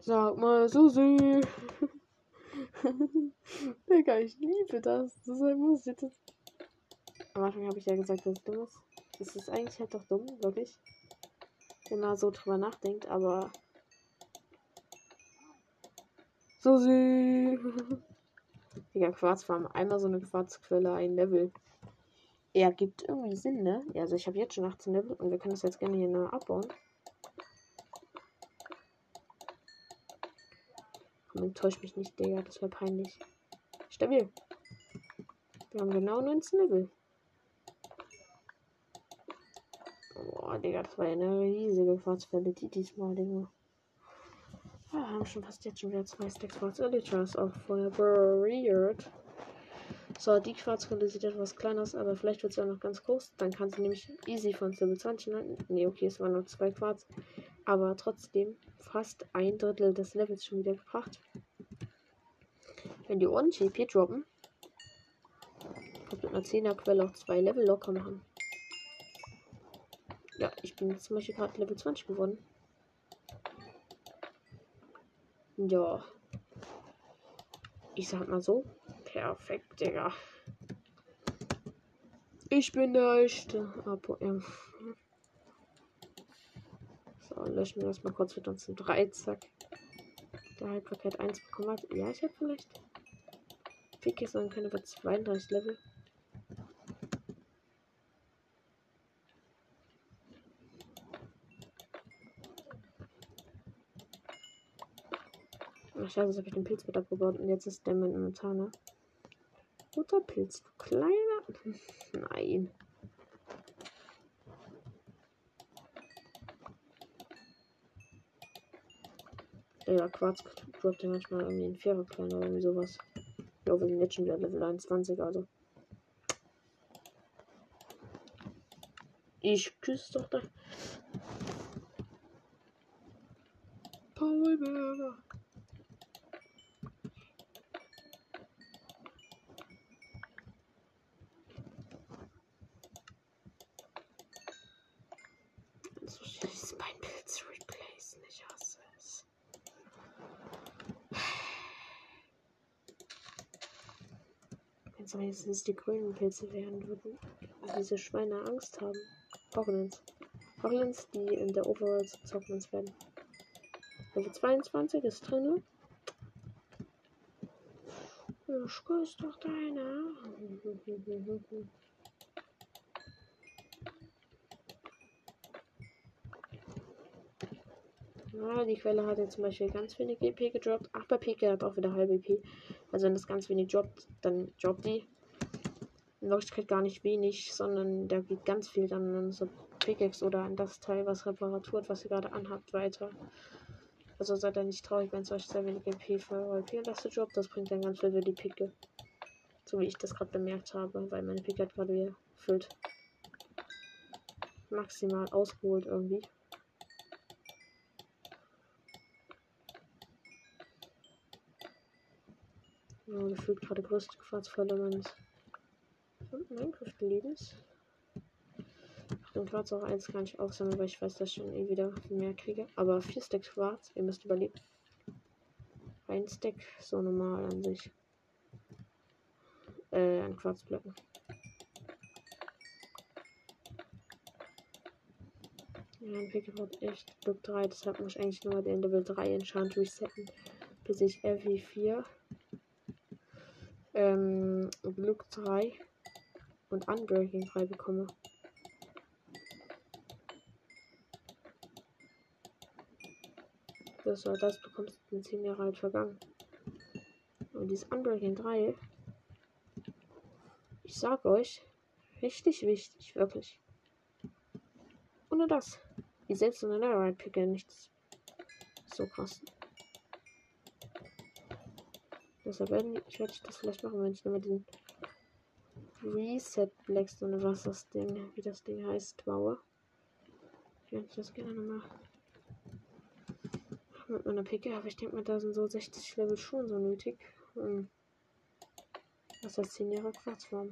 Sag mal, Susi. Digga, ich liebe das. Das ist muss jetzt. Am Anfang habe ich ja gesagt, dass es dumm ist. Das ist eigentlich halt doch dumm, wirklich. Wenn man so drüber nachdenkt, aber. Susi. Digga, Quarzfarm. Einmal so eine Quarzquelle, ein Level. Er gibt irgendwie Sinn, ne? Ja, also ich habe jetzt schon 18 Level und wir können das jetzt gerne hier noch abbauen. Enttäuscht mich nicht, Digga. Das wäre peinlich. Stabil. Wir haben genau 19 Level. Boah, Digga, das war eine riesige Quarzfälle, die diesmal, Digga. Wir haben schon fast jetzt schon wieder zwei Stacks Quarz Elytras auf Feuerburiert. So, die Quarzquelle sieht etwas kleiner aus, aber vielleicht wird sie auch noch ganz groß. Dann kann sie nämlich easy von Level 20 landen. Ne, okay, es waren nur zwei Quarz. Aber trotzdem fast ein Drittel des Levels schon wieder gebracht. Wenn die ordentlich EP droppen, kommt mit einer 10er Quelle auch zwei Level locker machen. Ja, ich bin zum Beispiel gerade Level 20 geworden. Ja. Ich sag mal so. Perfekt, Digga. Ich bin der echte Apo. Löschen wir das mal kurz mit uns 3. Zack. Der Haltbarkeit 1 bekommen hat. Ja, ich hätte vielleicht. Picke sein können über 32 Level. Ach scheiße, jetzt habe ich den Pilz mit abgebaut und jetzt ist der mein Inventar, ne? Guter Pilz, du kleiner. Nein. Ja, Quarz droppt ja manchmal irgendwie ein klein oder irgendwie sowas. Ja, wir sind jetzt schon wieder Level 21, also. Ich küsse doch da. Paul Burger. Wenigstens die grünen Pilze werden würden. Diese Schweine Angst haben. Goblins. Goblins, die in der Overworld zu Zockmans werden. Level 22 ist drin. Ich küsse doch deine. Ja, die Quelle hat jetzt zum Beispiel ganz wenig EP gedroppt. Ach, bei Pike hat auch wieder halbe EP. Also wenn das ganz wenig droppt, dann droppt die. In Wirklichkeit gar nicht wenig, sondern da geht ganz viel dann an so Pickaxe oder an das Teil, was Reparatur was ihr gerade anhabt, weiter. Also seid ihr nicht traurig, wenn es euch sehr wenig EP für P-Laste droppt. Das bringt dann ganz viel für die Picke. So wie ich das gerade bemerkt habe, weil meine Picke hat gerade wieder füllt. Maximal ausgeholt irgendwie. Ja, gefühlt gerade größte Quarzfalle meines Minecraft-Lebens. Den Quarz auch eins kann ich aufsammeln, weil ich weiß, dass ich schon eh wieder mehr kriege. Aber vier Stacks Quarz, ihr müsst überleben. Ein Stack, so normal an sich. Äh, an Quarzblöcken. Ja, ein Pick hat echt Glück 3, deshalb muss ich eigentlich nur den Level 3 Enchant resetten, bis ich FE4 ähm, Glück 3 und Unbreaking 3 bekomme. Das war das, bekommst in 10 Jahre alt vergangen. Und dieses Unbreaking 3, ich sag euch, richtig wichtig, wirklich. Ohne das, die selbst in der Netherite Picke nichts so krass. Also, Deshalb werde ich, werde das vielleicht machen, wenn ich dann mit dem Reset Blackstone, was das Ding, wie das Ding heißt, baue. Werde ich das gerne nochmal mit meiner Picke, aber ich denke mal, da sind so 60 Level schon so nötig. Hm. Das heißt 10 Jahre Quarzform.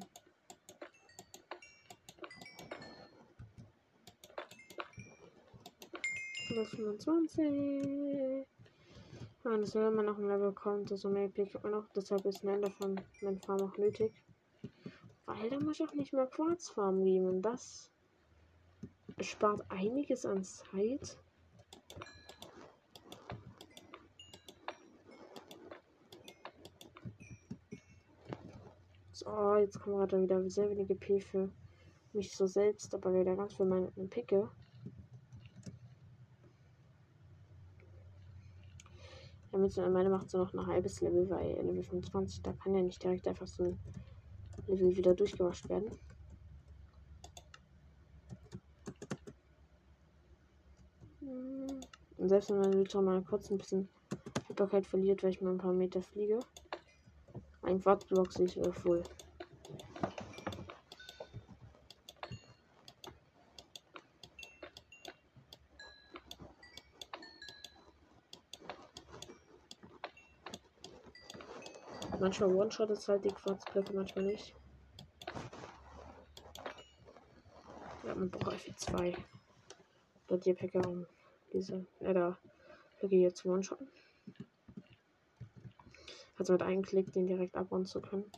Plus 25. 125. Ja, das man noch ein Level kommt, desto mehr kriegt man auch. Deshalb ist ein Ende von meinem Farm auch nötig. Weil da muss ich auch nicht mehr Quarz farmen geben. Und das spart einiges an Zeit. So, jetzt kommen gerade wieder sehr wenige P für mich so selbst, aber wieder ganz für meine Picke. Ende macht so noch ein halbes Level, weil Level 25, da kann ja nicht direkt einfach so ein Level wieder durchgewascht werden. Und selbst wenn man wieder mal kurz ein bisschen Haltbarkeit verliert, weil ich mal ein paar Meter fliege. Ein Quadblock sehe ich voll. Manchmal One-Shot ist halt die Quarzblöcke, manchmal nicht. Ja, man braucht FE2. Oder die Packer, um diese, äh, da Blöcke hier zu One-Shotten. Also mit einem Klick den direkt abbauen zu können.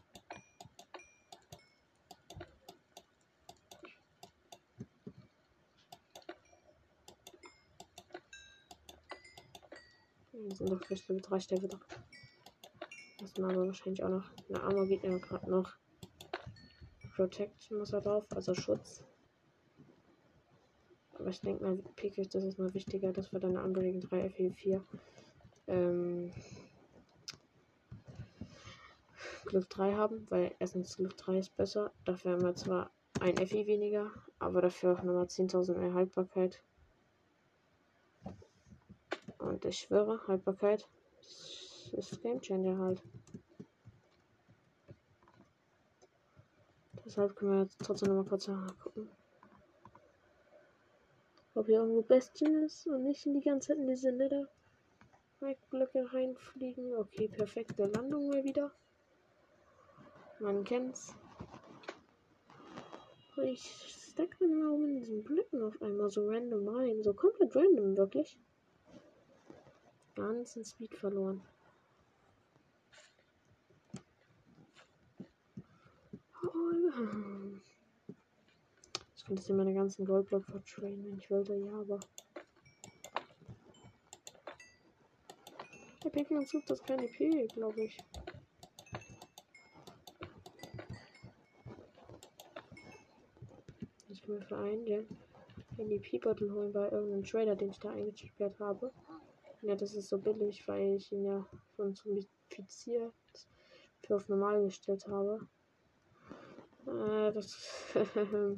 Wir sind doch vielleicht Level 3 Stelle wieder. Das machen wir wahrscheinlich auch noch. Eine Armor geht ja gerade noch. Protection muss er drauf, also Schutz. Aber ich denke mal, Pik das ist mal wichtiger, dass wir dann andere gegen 3 FE4 ähm, Glück 3 haben, weil erstens Glück 3 ist besser. Dafür haben wir zwar ein FE weniger, aber dafür auch nochmal 10.000 mehr Haltbarkeit. Und ich schwöre, Haltbarkeit ist Game Changer halt. Deshalb können wir jetzt trotzdem noch mal kurz gucken. Ob hier irgendwo Bestien ist und nicht in die ganze Zeit in diese Nether Blöcke reinfliegen. Okay, perfekte Landung mal wieder. Man kennt's. Ich stack dann mal in diesen Blöcken auf einmal so random rein. So komplett random, wirklich. Ganzen Speed verloren. Ich könnte jetzt meine ganzen Goldblock vertrainen, wenn ich wollte, ja, aber. Der Pikmin sucht das keine P, glaube ich. Ich mir für einen den NDP-Bottle holen bei irgendeinem Trader, den ich da eingesperrt habe. Ja, das ist so billig, weil ich ihn ja von zombifiziert für auf normal gestellt habe. Äh, das.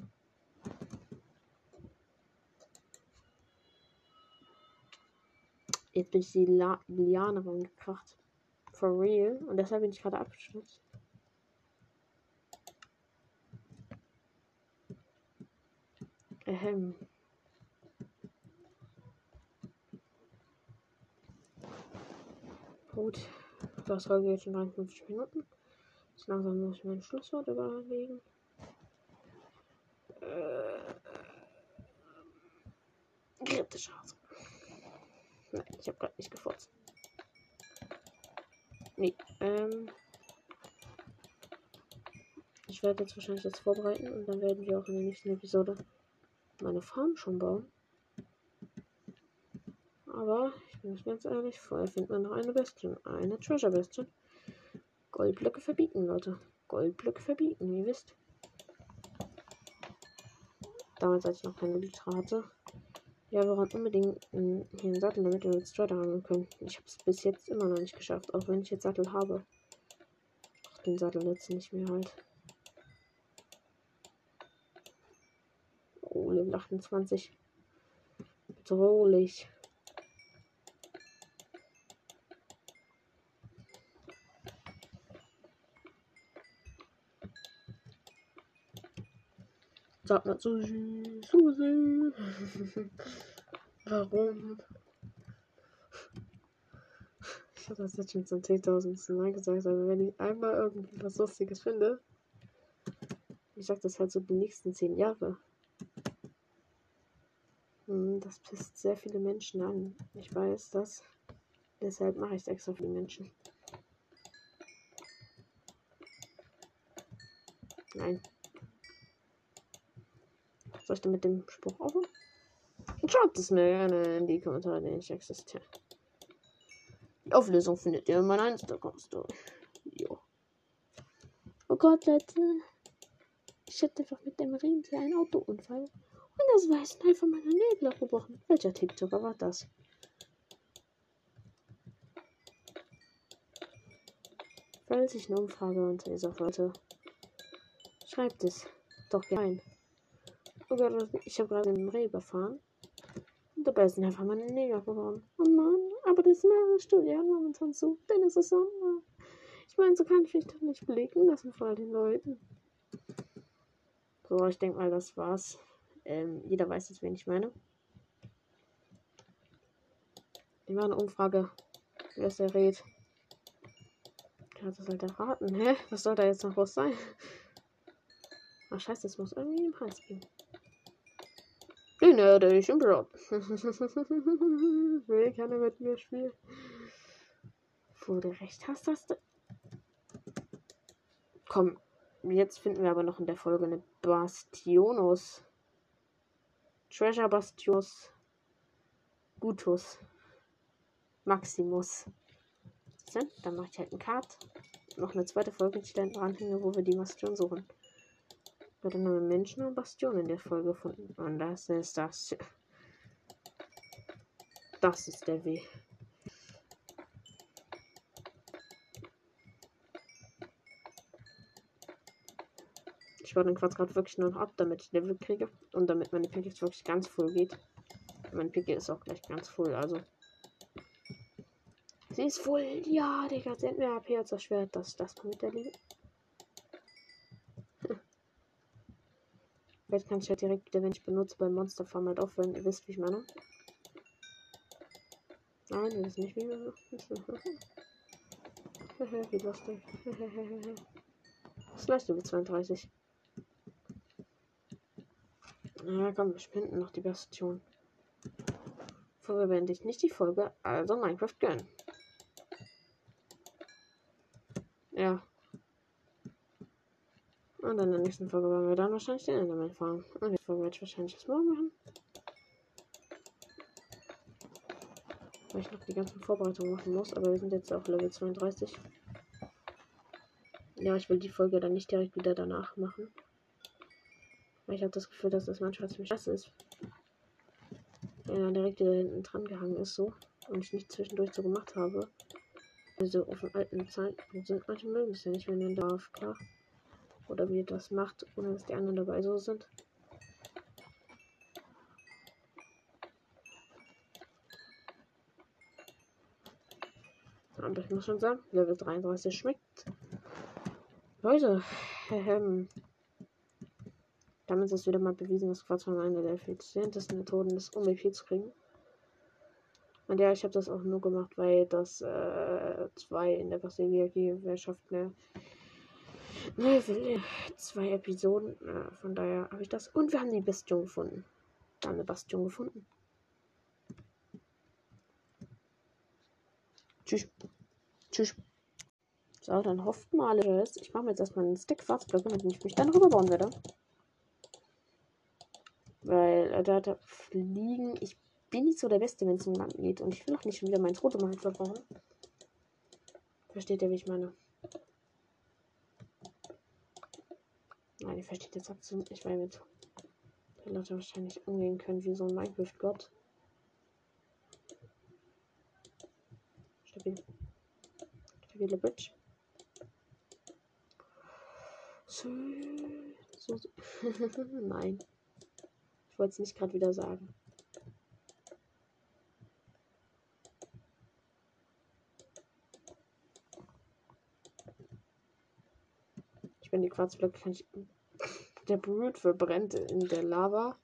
Jetzt bin ich die Liane rangekracht. For real. Und deshalb bin ich gerade abgestürzt. Ähm. Gut. Das Folge jetzt schon 53 Minuten. Langsam muss ich mein Schlusswort überlegen. Äh, kritische Hase. Nein, ich habe gerade nicht gefurzt. Nee, ähm. Ich werde jetzt wahrscheinlich das vorbereiten und dann werden wir auch in der nächsten Episode meine Farm schon bauen. Aber ich bin ganz ehrlich, vorher findet man noch eine Bestie, eine Treasure Bestie. Goldblöcke verbieten, Leute. Goldblöcke verbieten, ihr wisst. Damals, als ich noch keine Litra hatte. Ja, wir brauchen unbedingt hier einen Sattel, damit wir mit Strider handeln können. Ich habe es bis jetzt immer noch nicht geschafft, auch wenn ich jetzt Sattel habe. Ach, den Sattel jetzt nicht mehr halt. Oh, Level 28. Bedrohlich. Sag mal Susi, Susi. Warum? Ich habe das jetzt schon zum 10.000. Mal gesagt, aber wenn ich einmal irgendwas Lustiges finde, ich sag das halt so die nächsten 10 Jahre. Hm, das pisst sehr viele Menschen an. Ich weiß das. Deshalb mache ich es extra für die Menschen. Nein. Soll ich denn mit dem Spruch aufhören? Schaut es mir gerne in die Kommentare, die nicht existieren. Die Auflösung findet ihr in meiner Instagram-Story. Jo. Oh Gott, Leute. Ich hatte einfach mit dem Rentier einen Autounfall. Und das Weißen einfach meiner Nägel abgebrochen. Welcher TikToker war das? Falls ich eine Umfrage unter dieser Folge schreibt es doch rein. Gott, ich habe gerade den Reh überfahren. Und dabei sind einfach meine Nägel geworden. Oh Mann, aber das Studie hat momentan zu, denn es ist Sommer. Ich meine, so kann ich mich doch nicht blicken lassen vor all den Leuten. So, ich denke mal, das war's. Ähm, jeder weiß jetzt, wen ich meine. Ich mache eine Umfrage. Wer der? Der hat das halt erraten. Hä? Was soll da jetzt noch was sein? Ach scheiße, das muss irgendwie im Hals gehen. Den werde ich im Brot. Will keiner mit mir spielen. Wo du recht hast, hast du. Komm, jetzt finden wir aber noch in der Folge eine Bastionus. Treasure Bastionus. Gutus. Maximus. Dann mache ich halt einen Card. Noch eine zweite Folge, die ich dann dranhänge, wo wir die Bastion suchen. Dann haben Menschen und Bastionen in der Folge gefunden. Und das ist das. Das ist der Weg. Ich baue den gerade wirklich nur noch ab, damit ich Level kriege. Und damit meine jetzt wirklich ganz voll geht. Mein Pick ist auch gleich ganz voll, also. Sie ist voll. Ja, Digga, hat mehr AP als das Schwert. Das, das mit der Liebe. Jetzt kann ich halt direkt wieder, wenn ich benutze, beim Monster Farm halt aufhören. Ihr wisst, wie ich meine. Nein, ihr wisst nicht, wie man Wie lustig. Was leistet du 32? Na komm, wir spenden noch die Bastion. Vorher beende ich nicht die Folge, also Minecraft gönnen. Ja, und in der nächsten Folge werden wir dann wahrscheinlich den Enderman fahren. Und die Folge werde ich wahrscheinlich das morgen machen. Weil ich noch die ganzen Vorbereitungen machen muss. Aber wir sind jetzt auf Level 32. Ja, ich will die Folge dann nicht direkt wieder danach machen. Weil ich habe das Gefühl, dass das manchmal ziemlich scheiße ist. Wenn er direkt wieder hinten dran gehangen ist so. Und ich nicht zwischendurch so gemacht habe. Also auf den alten Zeiten sind manche mögen es ja nicht, wenn man darf, klar. Oder wie ihr das macht, ohne dass die anderen dabei so sind. Aber ich muss schon sagen, Level 33 schmeckt. Leute, ähm, damit ist es wieder mal bewiesen, dass Quarzhorn eine der effizientesten Methoden ist, um EP zu kriegen. Und ja, ich habe das auch nur gemacht, weil das äh, zwei in der Basilia-Gewerkschaft mehr zwei Episoden. Äh, von daher habe ich das. Und wir haben die Bastion gefunden. Wir haben eine Bastion gefunden. Tschüss. Tschüss. So, dann hofft mal alles. Ich mache mir jetzt erstmal einen Stick Quarzblöcke, mit dem ich mich dann rüberbauen werde. Weil äh, da, da fliegen. Ich bin nicht so der Beste, wenn es um Land geht. Und ich will auch nicht schon wieder mein Totem verbrauchen. Versteht ihr, wie ich meine? Nein, ihr versteht jetzt absolut nicht, weil mit der Leute wahrscheinlich umgehen können wie so ein Minecraft-Gott. Stabil. Stabile Bridge. So, so, so. Nein. Ich wollte es nicht gerade wieder sagen. Ich bin die Quarzblöcke kann ich. Der Brut verbrennt in der Lava.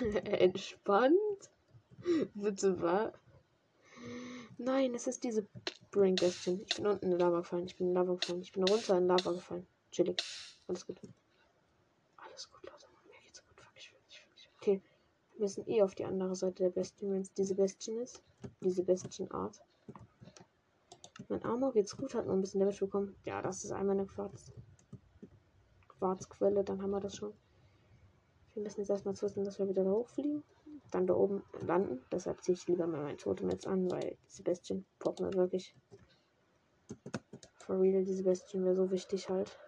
Entspannt. Bitte was? Nein, es ist diese Brain Bastion. Ich bin unten in Lava gefallen. Ich bin in Lava gefallen. Ich bin runter in Lava gefallen. Chillig. Alles gut. Alles gut, Leute. Mir geht's gut. Fuck, ich will nicht. Okay. Wir sind eh auf die andere Seite der Bestien, wenn es diese Bestien ist. Diese Bestien-Art. Mein Armor geht's gut, hat noch ein bisschen Damage bekommen. Ja, das ist einmal eine Quarz. Quarzquelle, dann haben wir das schon. Wir müssen jetzt erstmal wissen, dass wir wieder da hochfliegen. Dann da oben landen. Deshalb ziehe ich lieber mal mein Totem jetzt an, weil diese Bestien brauchen wir wirklich. For real, diese Bestien wäre so wichtig halt.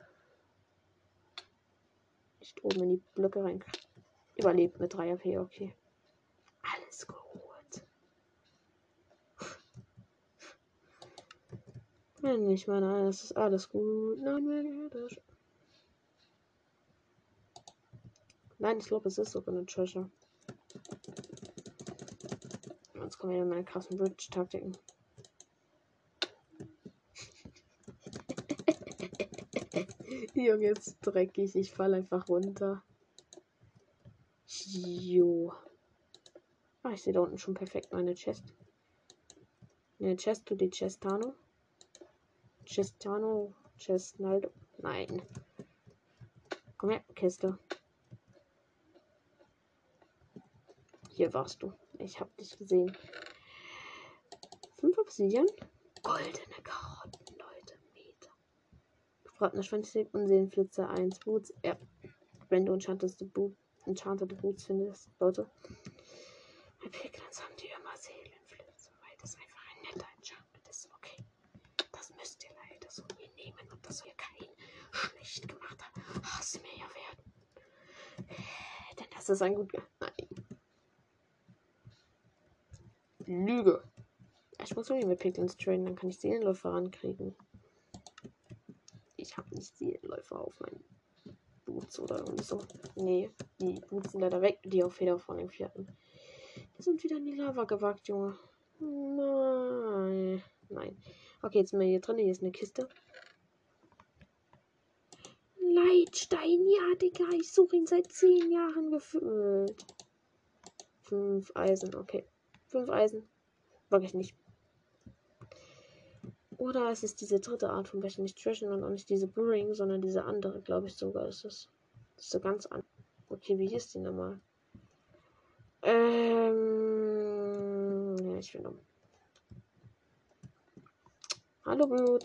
Nicht oben in die Blöcke rein. Überlebt mit 3 AP, okay. Alles gut. Wenn ich meine, es ist alles gut. Nein, wenn das. Nein, ich glaube, es ist sogar eine Treasure. Jetzt kommen wieder meine krassen Bridge-Taktiken. Junge, jetzt dreckig. Ich fall einfach runter. Jo. Ah, ich sehe da unten schon perfekt meine Chest. Ne, Chest to die Chestano. Chestano. Chestnaldo. Nein. Komm her, Kiste. Hier warst du. Ich hab dich gesehen. Fünf Obsidian. Goldene Karotten, Leute. Meter. Gefragter Schwänzchen und Seelenflitzer 1 Boots. Ja. Wenn du enchantete Boots enchantete Boots findest, Leute. Bei Piglins haben die immer Seelenflitzer, weil das einfach ein netter Enchantment ist. Okay. Das müsst ihr leider so mir nehmen und das ihr kein schlecht gemachter Hass mehr werden. Denn das ist ein gut. Lüge. Ich muss irgendwie mit Piglins trainen, dann kann ich Seelenläufer rankriegen. Ich habe nicht Seelenläufer auf meinen Boots oder irgendwie so. Nee, die Boots sind leider weg, die auf Feder von dem vierten. Die sind wieder in die Lava gewagt, Junge. Nein. Nein. Okay, jetzt sind wir hier drin. Hier ist eine Kiste. Leitstein, ja, Digga. Ich suche ihn seit zehn Jahren gefühlt. Fünf Eisen, okay. Fünf Eisen. Wirklich nicht. Oder es ist diese dritte Art von Becher, nicht Treasure und auch nicht diese Brewing, sondern diese andere, glaube ich sogar ist es. Das ist so ganz an. Okay, wie hieß die nochmal? Ähm. Ja, ich bin um. Hallo Blut.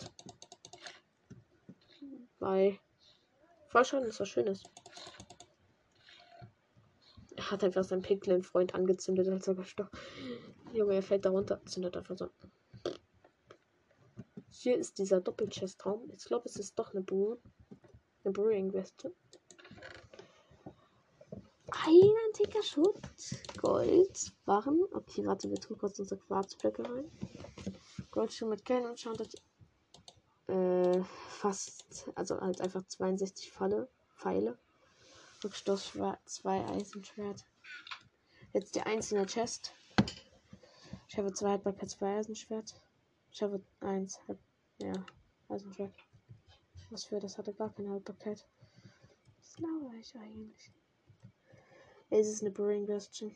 Bye. Vollschaden ist was Schönes. Er hat einfach seinen Piglin-Freund angezündet, als er gestorben Junge, er fällt da runter, zündet einfach so. Hier ist dieser Doppelchest-Raum. Ich glaube, es ist doch eine Brew eine Brewing-Weste. Ein antiker Schutt. Gold. Waren. Okay, warte, wir tun kurz unsere Quarzblöcke rein. Goldschuh mit Kellen und schaut äh, fast, also halt einfach 62 Falle, Pfeile. Rückstoßschwert, zwei Eisenschwert. Jetzt die einzelne Chest. Ich habe zwei Haltbarkeit, zwei Eisenschwert. Ich habe eins, ja, Eisenschwert. Was für, das hatte gar keine Haltbarkeit. Was glaube ich eigentlich? Es ist eine Brewing Bastion.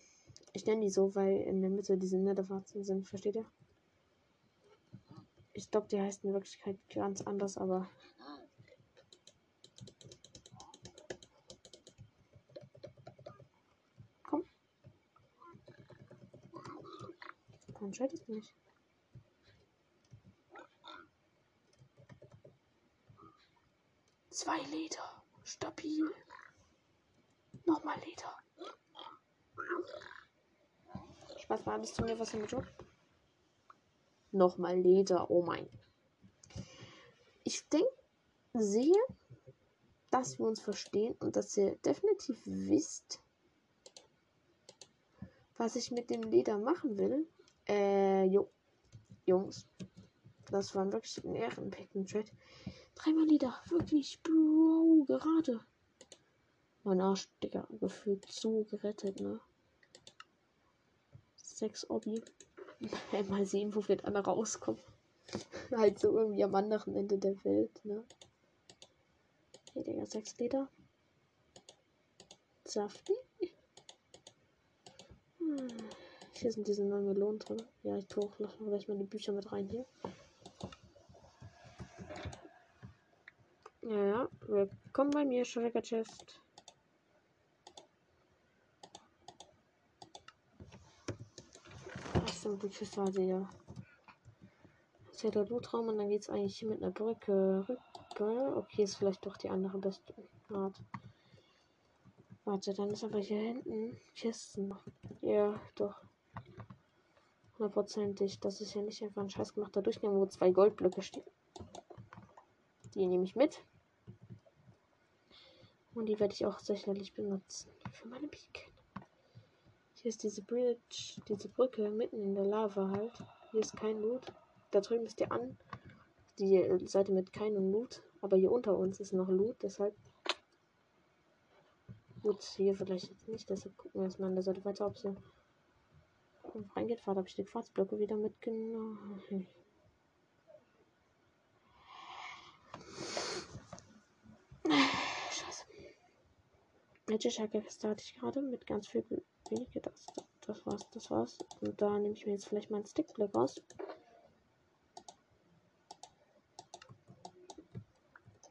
Ich nenne die so, weil in der Mitte diese Netherwarzen sind, versteht ihr? Ich glaube, die heißt in Wirklichkeit ganz anders, aber. Komm. Warum schaltest du nicht? Zwei Liter. Stabil. Nochmal Liter. Spaß mal alles zu mir, was mit tut. Nochmal Leder. Oh mein. Ich denke, sehe, dass wir uns verstehen und dass ihr definitiv wisst, was ich mit dem Leder machen will. Äh, jo. Jungs. Das war wirklich ein Ehrenpack im Chat. Dreimal Leder. Wirklich, Bro. Gerade. Mein Arsch, Digga, gefühlt so gerettet, ne? Sechs Obby. Mal sehen, wo wir dann rauskommen. halt so irgendwie am anderen Ende der Welt, ne? Hier, Digga, sechs Liter. Saftig. Hm. Hier sind diese neuen Melonen drin. Ja, ich tue auch noch gleich die Bücher mit rein hier. Ja, ja. Willkommen bei mir, Schrecker Chest. Dann die Kiste sehe. Das ist ja der Blutraum und dann geht es eigentlich hier mit einer Brücke rüber. Okay, ist vielleicht doch die andere beste Art. Warte, dann ist aber hier hinten Kisten. Ja, doch. Hundertprozentig. Das ist ja nicht einfach ein scheiß gemachter Durchgang, wo zwei Goldblöcke stehen. Die nehme ich mit. Und die werde ich auch sicherlich benutzen. Für meine Beacon. Hier ist diese Bridge, diese Brücke mitten in der Lava halt. Hier ist kein Loot. Da drüben ist die an. Die Seite mit keinem Loot. Aber hier unter uns ist noch Loot. Deshalb. Gut, hier vielleicht jetzt nicht. Deshalb gucken wir erstmal an der Seite weiter, ob sie reingeht. Fahrt habe ich die Quarzblöcke wieder mitgenommen. Magicka-Kiste hatte ich gerade mit ganz viel wenige. Das, das war's, das war's. Und da nehme ich mir jetzt vielleicht meinen Stickblock raus.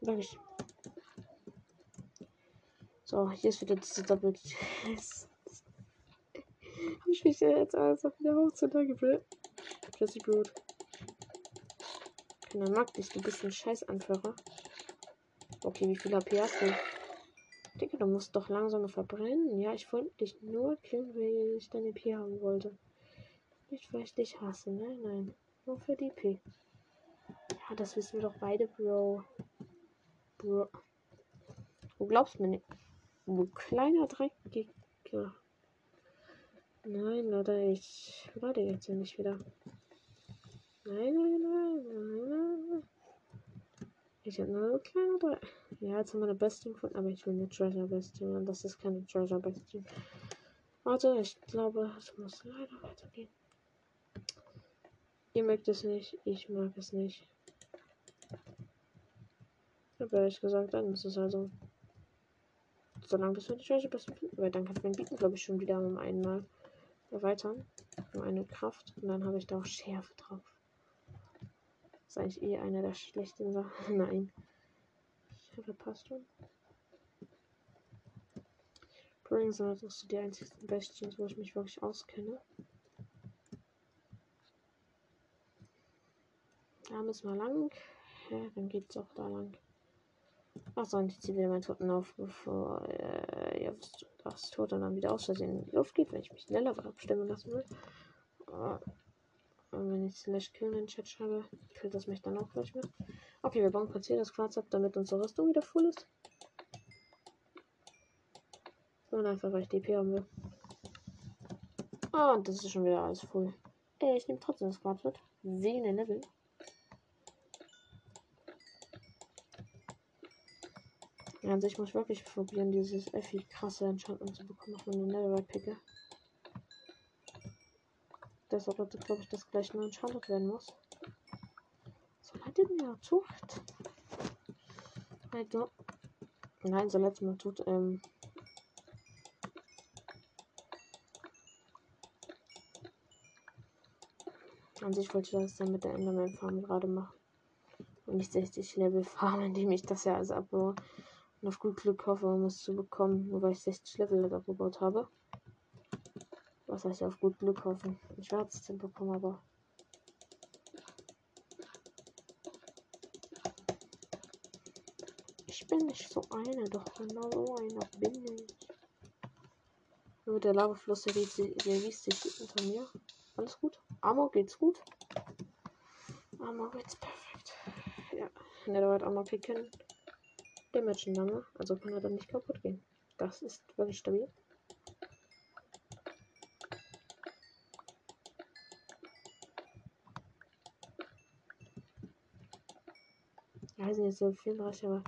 Sag ich. So, hier ist wieder diese Doppel. ich mich jetzt alles auf wieder hochzulagen will. Jesse Brute. Keiner mag dich, du bist ein scheiß Anführer. Okay, wie viel AP hast du? Digga, du musst doch langsamer verbrennen. Ja, ich wollte dich nur killen, weil ich deine P haben wollte. Nicht, weil ich dich hasse. Nein, nein. Nur für die P. Ja, das wissen wir doch beide, Bro. Bro. Du glaubst mir nicht. Du kleiner Dreckiger. Nein, Leute, ich warte jetzt nicht wieder. Nein, nein, nein, nein, nein. Ich habe nur ein kleiner Drei. Ja, jetzt haben wir eine Bestie gefunden, aber ich will eine Treasure Bestie und das ist keine Treasure Bestie. Warte, ich glaube, es muss leider weitergehen. Ihr mögt es nicht, ich mag es nicht. Ich habe ehrlich gesagt, dann ist es also. Solange bis wir die Treasure Bestie finden, weil dann kann ich meinen Bieten, glaube ich, schon wieder um einmal erweitern. Um eine Kraft. Und dann habe ich da auch Schärfe drauf ist eigentlich eh eine der schlechten Sachen. Nein. Ich habe passt schon. Übrigens sind das so die einzigen Bestien, wo ich mich wirklich auskenne. Da müssen wir lang. Ja, dann geht's auch da lang. Achso, und ich ziehe wieder meinen Toten auf, bevor äh, ja, das Tote dann wieder aus Versehen in die Luft geht, wenn ich mich schneller abstimmen lassen will. Oh. Und wenn ich slash kill in den Chat schreibe, killt das mich dann auch gleich mit. Okay, wir bauen kurz hier das Quarz ab, damit unsere Rüstung wieder voll ist. Und einfach, weil ich DP haben will. Ah, und das ist schon wieder alles voll. Ey, ich nehme trotzdem das Quarz mit. Wegen der Level. Ja, an sich muss ich wirklich probieren, dieses Effi krasse Enchantment zu bekommen, auf meine Netherite picke. Deshalb glaube ich, dass gleich nur entschaltet werden muss. So leidet mir Zucht. Also. Nein, so letztes Mal tut, ähm. An sich wollte ich das dann mit der Enderman Farm gerade machen. Und nicht 60 Level farmen, indem ich das ja also abbaue. Und auf gut Glück hoffe, um es zu bekommen, nur weil ich 60 Level abgebaut habe. Was heißt auf gut Glück hoffen? Ich werde es bekommen, aber. Ich bin nicht so eine, doch genau so einer bin ich. Nur der Lavafluss, liest sich hinter mir. Alles gut? Amor geht's gut? Amor geht's perfekt. Ja, Netherite Amor picken. Damage lange, also kann er dann nicht kaputt gehen. Das ist wirklich stabil. Sind jetzt so 34, aber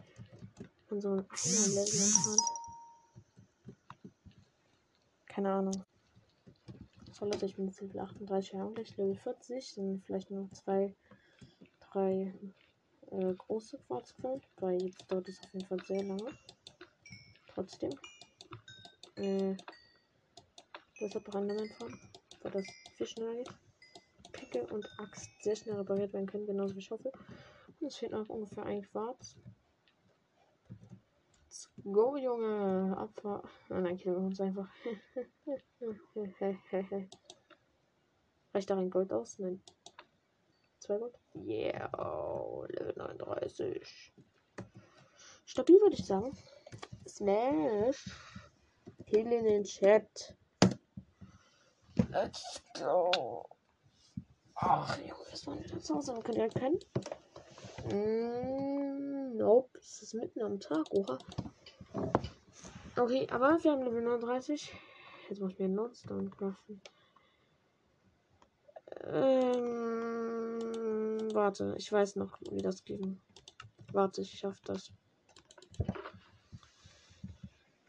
einem anderen Level entfernt. Keine Ahnung. So Leute, ich bin jetzt Level 38, ja, gleich Level 40, sind vielleicht nur zwei, drei äh, große Quarzquellen, weil jetzt dauert es auf jeden Fall sehr lange. Trotzdem. Äh, deshalb Randerman fahren, weil das viel schneller geht. Picke und Axt sehr schnell repariert werden können, genauso wie Schaufel. Es fehlt noch ungefähr ein Quarz. Let's go, Junge. Abfahr. Oh, nein, killen wir uns einfach. Reicht da ein Gold aus? Nein. Zwei Gold? Yeah, oh, Level 39. Stabil würde ich sagen. Smash. Heal in den Chat. Let's go. Ach, Junge, das war nicht zu Hause. Könnt ihr erkennen? Mm, nope. Es ist mitten am Tag. Oha. Okay, aber wir haben Level 39. Jetzt muss ich mir einen Notstone craften. Ähm, warte, ich weiß noch, wie das ging. Warte, ich schaff das.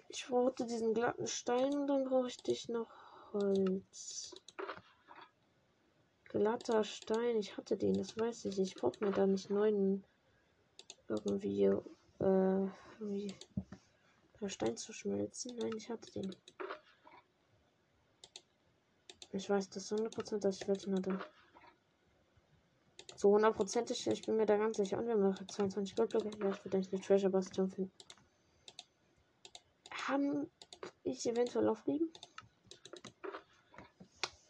Ich brauchte diesen glatten Stein und dann brauchte ich noch Holz. Glatter Stein, ich hatte den, das weiß ich. Ich brauche mir da nicht neuen irgendwie, äh, irgendwie der Stein zu schmelzen. Nein, ich hatte den. Ich weiß das 100%, dass ich welchen hatte. So hundertprozentig, ich bin mir da ganz sicher. Und wir noch 22 Goldblöcke. Ja, ich würde eine Treasure Bastion finden. Haben ich eventuell aufliegen?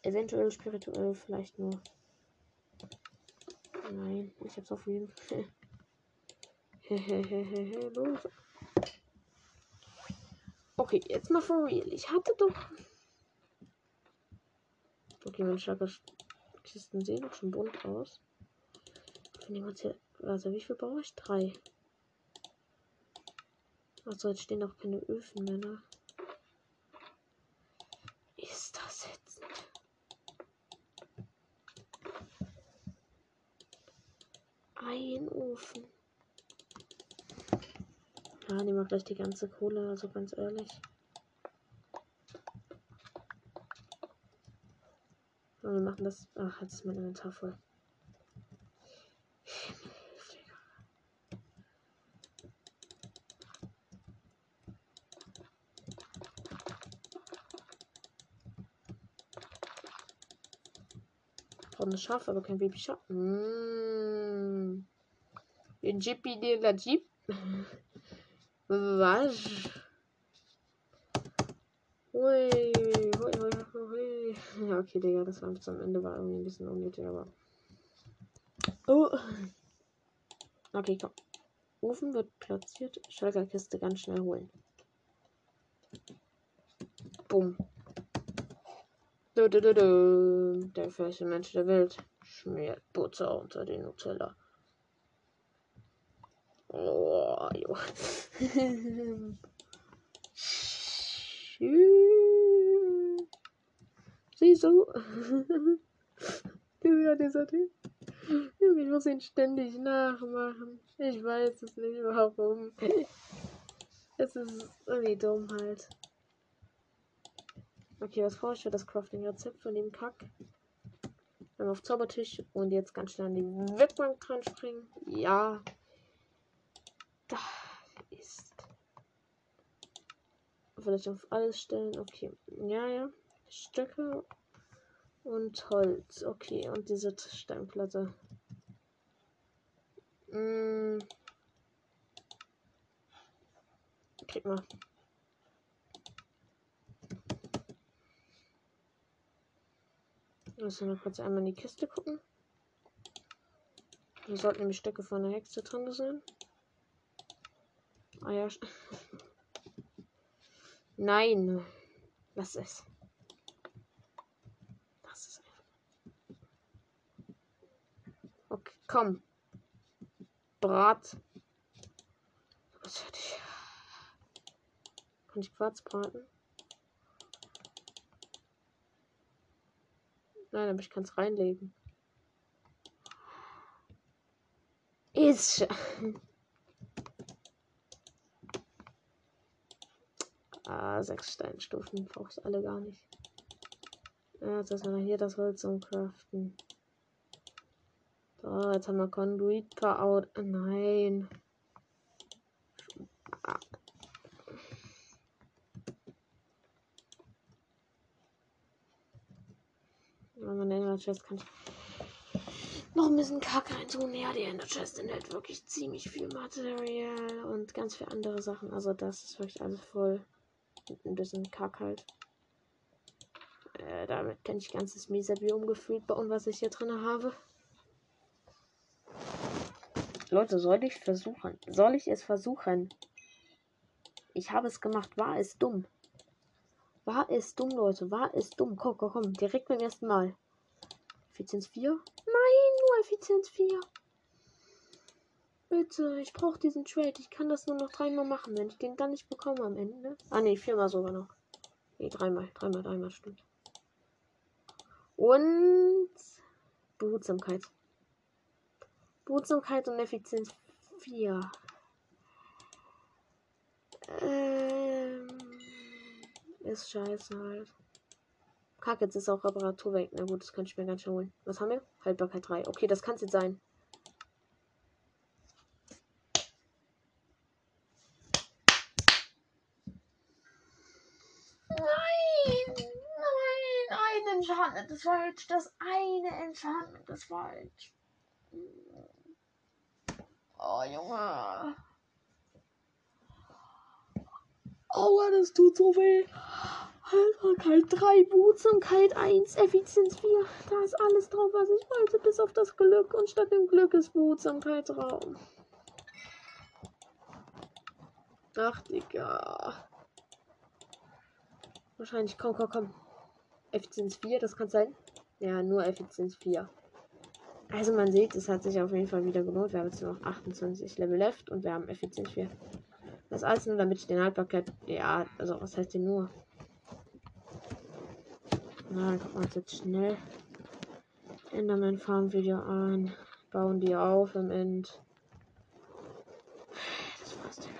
Eventuell spirituell, vielleicht nur. Nein, ich hab's aufliegen. okay, jetzt mal for real. Ich hatte doch Okay, meine Schlagerkisten sehen doch schon bunt aus. Wenn jemand hier. Also, wie viel brauche ich? Drei. Achso, jetzt stehen auch keine Öfen mehr, ne? Ist das jetzt? Ein Ofen. Ja, nehmen wir gleich die ganze Kohle, also ganz ehrlich. Und wir machen das. Ach, jetzt ist mein Inventar voll. Brauchen ein Schaf, aber kein Baby-Schaf. Mmh. Den Jeepy de la Jeep. Was? Ui. Ja, okay, Digga, das war bis am Ende war irgendwie ein bisschen unnötig, aber. Oh. Okay, komm. Ofen wird platziert. Schalkerkiste ganz schnell holen. Bumm. Du, du, du, du. Der fährste Mensch der Welt schmiert Butter unter den Nutella. Oh, jo. Siehst ja, dieser Typ. Ich muss ihn ständig nachmachen. Ich weiß es nicht warum. Es ist irgendwie dumm halt. Okay, was brauche ich für das Crafting-Rezept von dem Kack? Dann auf Zaubertisch und jetzt ganz schnell an die Webbank dran springen. Ja. Da ist. Vielleicht auf alles stellen. Okay. Ja, ja. Stöcke und Holz. Okay, und diese Steinplatte. Hm. Krieg mal. Müssen wir kurz einmal in die Kiste gucken. Da sollten nämlich Stöcke von der Hexe drin sein. Ah ja. Nein. Lass es. Komm. Brat. Was hätte ich? Kann ich Quarz braten? Nein, aber ich kann es reinlegen. Ist. ah, sechs Steinstufen. Brauchst alle gar nicht. Ja, jetzt erstmal hier das Holz zum Craften. So, jetzt haben wir Conduit out. Nein. Aber in der Chest kann ich noch ein bisschen Kacke reintun. Ja, die Ender Chest enthält wirklich ziemlich viel Material und ganz viele andere Sachen. Also das ist wirklich alles voll. Ein bisschen Kack halt. Äh, damit kann ich ganzes Mesabiom gefühlt bauen, was ich hier drin habe. Leute, soll ich versuchen? Soll ich es versuchen? Ich habe es gemacht. War es dumm? War es dumm, Leute? War es dumm? Komm, komm, komm. Direkt beim ersten Mal. Effizienz 4? Nein, nur Effizienz 4. Bitte, ich brauche diesen Trade. Ich kann das nur noch dreimal machen, wenn ich den dann nicht bekomme am Ende. Ah, ne, viermal sogar noch. Ne, dreimal, dreimal, dreimal, stimmt. Und Behutsamkeit. Behutsamkeit und Effizienz 4. Ähm, ist scheiße halt. Kack, jetzt ist auch Reparatur weg. Na gut, das könnte ich mir ganz schön holen. Was haben wir? Haltbarkeit 3. Okay, das kann es jetzt sein. Nein! Nein! Ein Enchantment ist falsch. Das eine Enchantment ist falsch. Oh, Junge. Aua, das tut so weh. Haltbarkeit 3, Behutsamkeit 1, Effizienz 4. Da ist alles drauf, was ich wollte, bis auf das Glück. Und statt dem Glück ist Behutsamkeit Raum. Ach, Digga. Wahrscheinlich, komm, komm, komm. Effizienz 4, das kann sein. Ja, nur Effizienz 4. Also man sieht, es hat sich auf jeden Fall wieder gelohnt. Wir haben jetzt noch 28 Level left und wir haben Effizienz 4. Das alles nur, damit ich den Haltbarkeit. Ja, also was heißt denn nur? Na, dann gucken wir uns jetzt schnell Enderman Farm Video an. Bauen die auf im End. Das war's, Digga.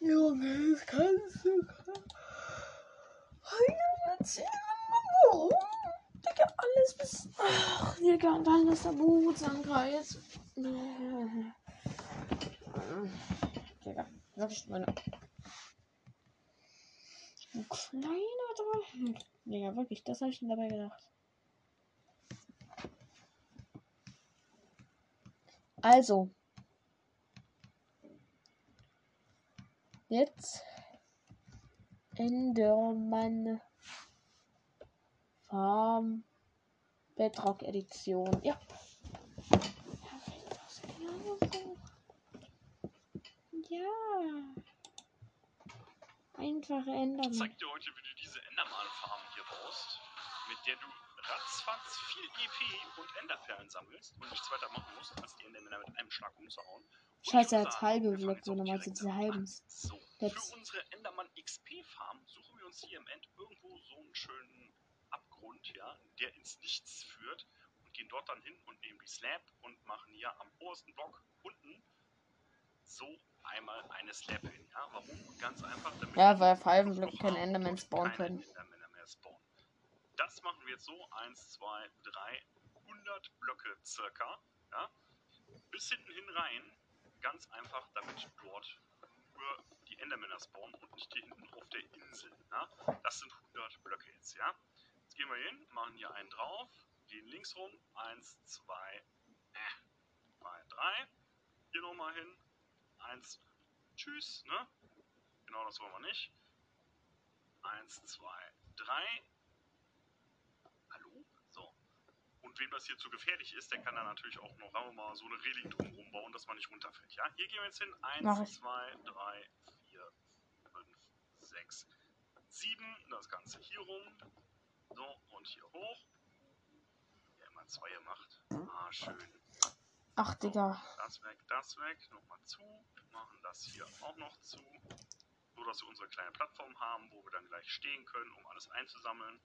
Junge, das kannst du. Erzählen, warum? Digga, alles bis. Ach, Digga, Behutsamkeit. Digga, wirklich meine. Ein kleiner Drachen. Digga, wirklich, das habe ich mir dabei gedacht. Also. Jetzt. Enderman Farm Bedrock Edition. Ja. Ja. Einfache Ich Enderman. zeig dir heute, wie du diese Enderman-Farm hier baust, mit der du ratzfatz viel EP und Enderperlen sammelst und nichts weiter machen musst, als die Endermänner mit einem Schlag umzuhauen. Scheiße, er ich hat halbe Blöcke, direkt sind diese halben. So, für unsere Enderman XP-Farm suchen wir uns hier im End irgendwo so einen schönen Abgrund, ja, der ins Nichts führt und gehen dort dann hin und nehmen die Slab und machen hier am obersten Block unten so einmal eine Slab hin. Ja, warum? Ganz einfach, damit Ja, weil auf halben haben Endermen und spawnen können. Endermänner mehr spawnen. Das machen wir jetzt so. 1, 2, 3, 100 Blöcke circa. Ja? Bis hinten hin rein. Ganz einfach, damit dort nur die Endermänner spawnen und nicht hier hinten auf der Insel. Ja? Das sind 100 Blöcke jetzt. Ja? Gehen wir hin, machen hier einen drauf, gehen links rum. 1, 2, äh, 2, 3. Hier nochmal hin. 1, tschüss. Ne? Genau das wollen wir nicht. Eins, zwei, drei. Hallo? So. Und wem das hier zu gefährlich ist, der kann dann natürlich auch noch, sagen wir mal, so eine Reling drumherum bauen, dass man nicht runterfällt. Ja, hier gehen wir jetzt hin. Mach Eins, ich. zwei, drei, vier, fünf, sechs, sieben. Das Ganze hier rum. So, und hier hoch. Ja, immer zwei gemacht. Ah, schön. Ach, Digga. Das weg, das weg. Nochmal zu. Machen das hier auch noch zu. So dass wir unsere kleine Plattform haben, wo wir dann gleich stehen können, um alles einzusammeln.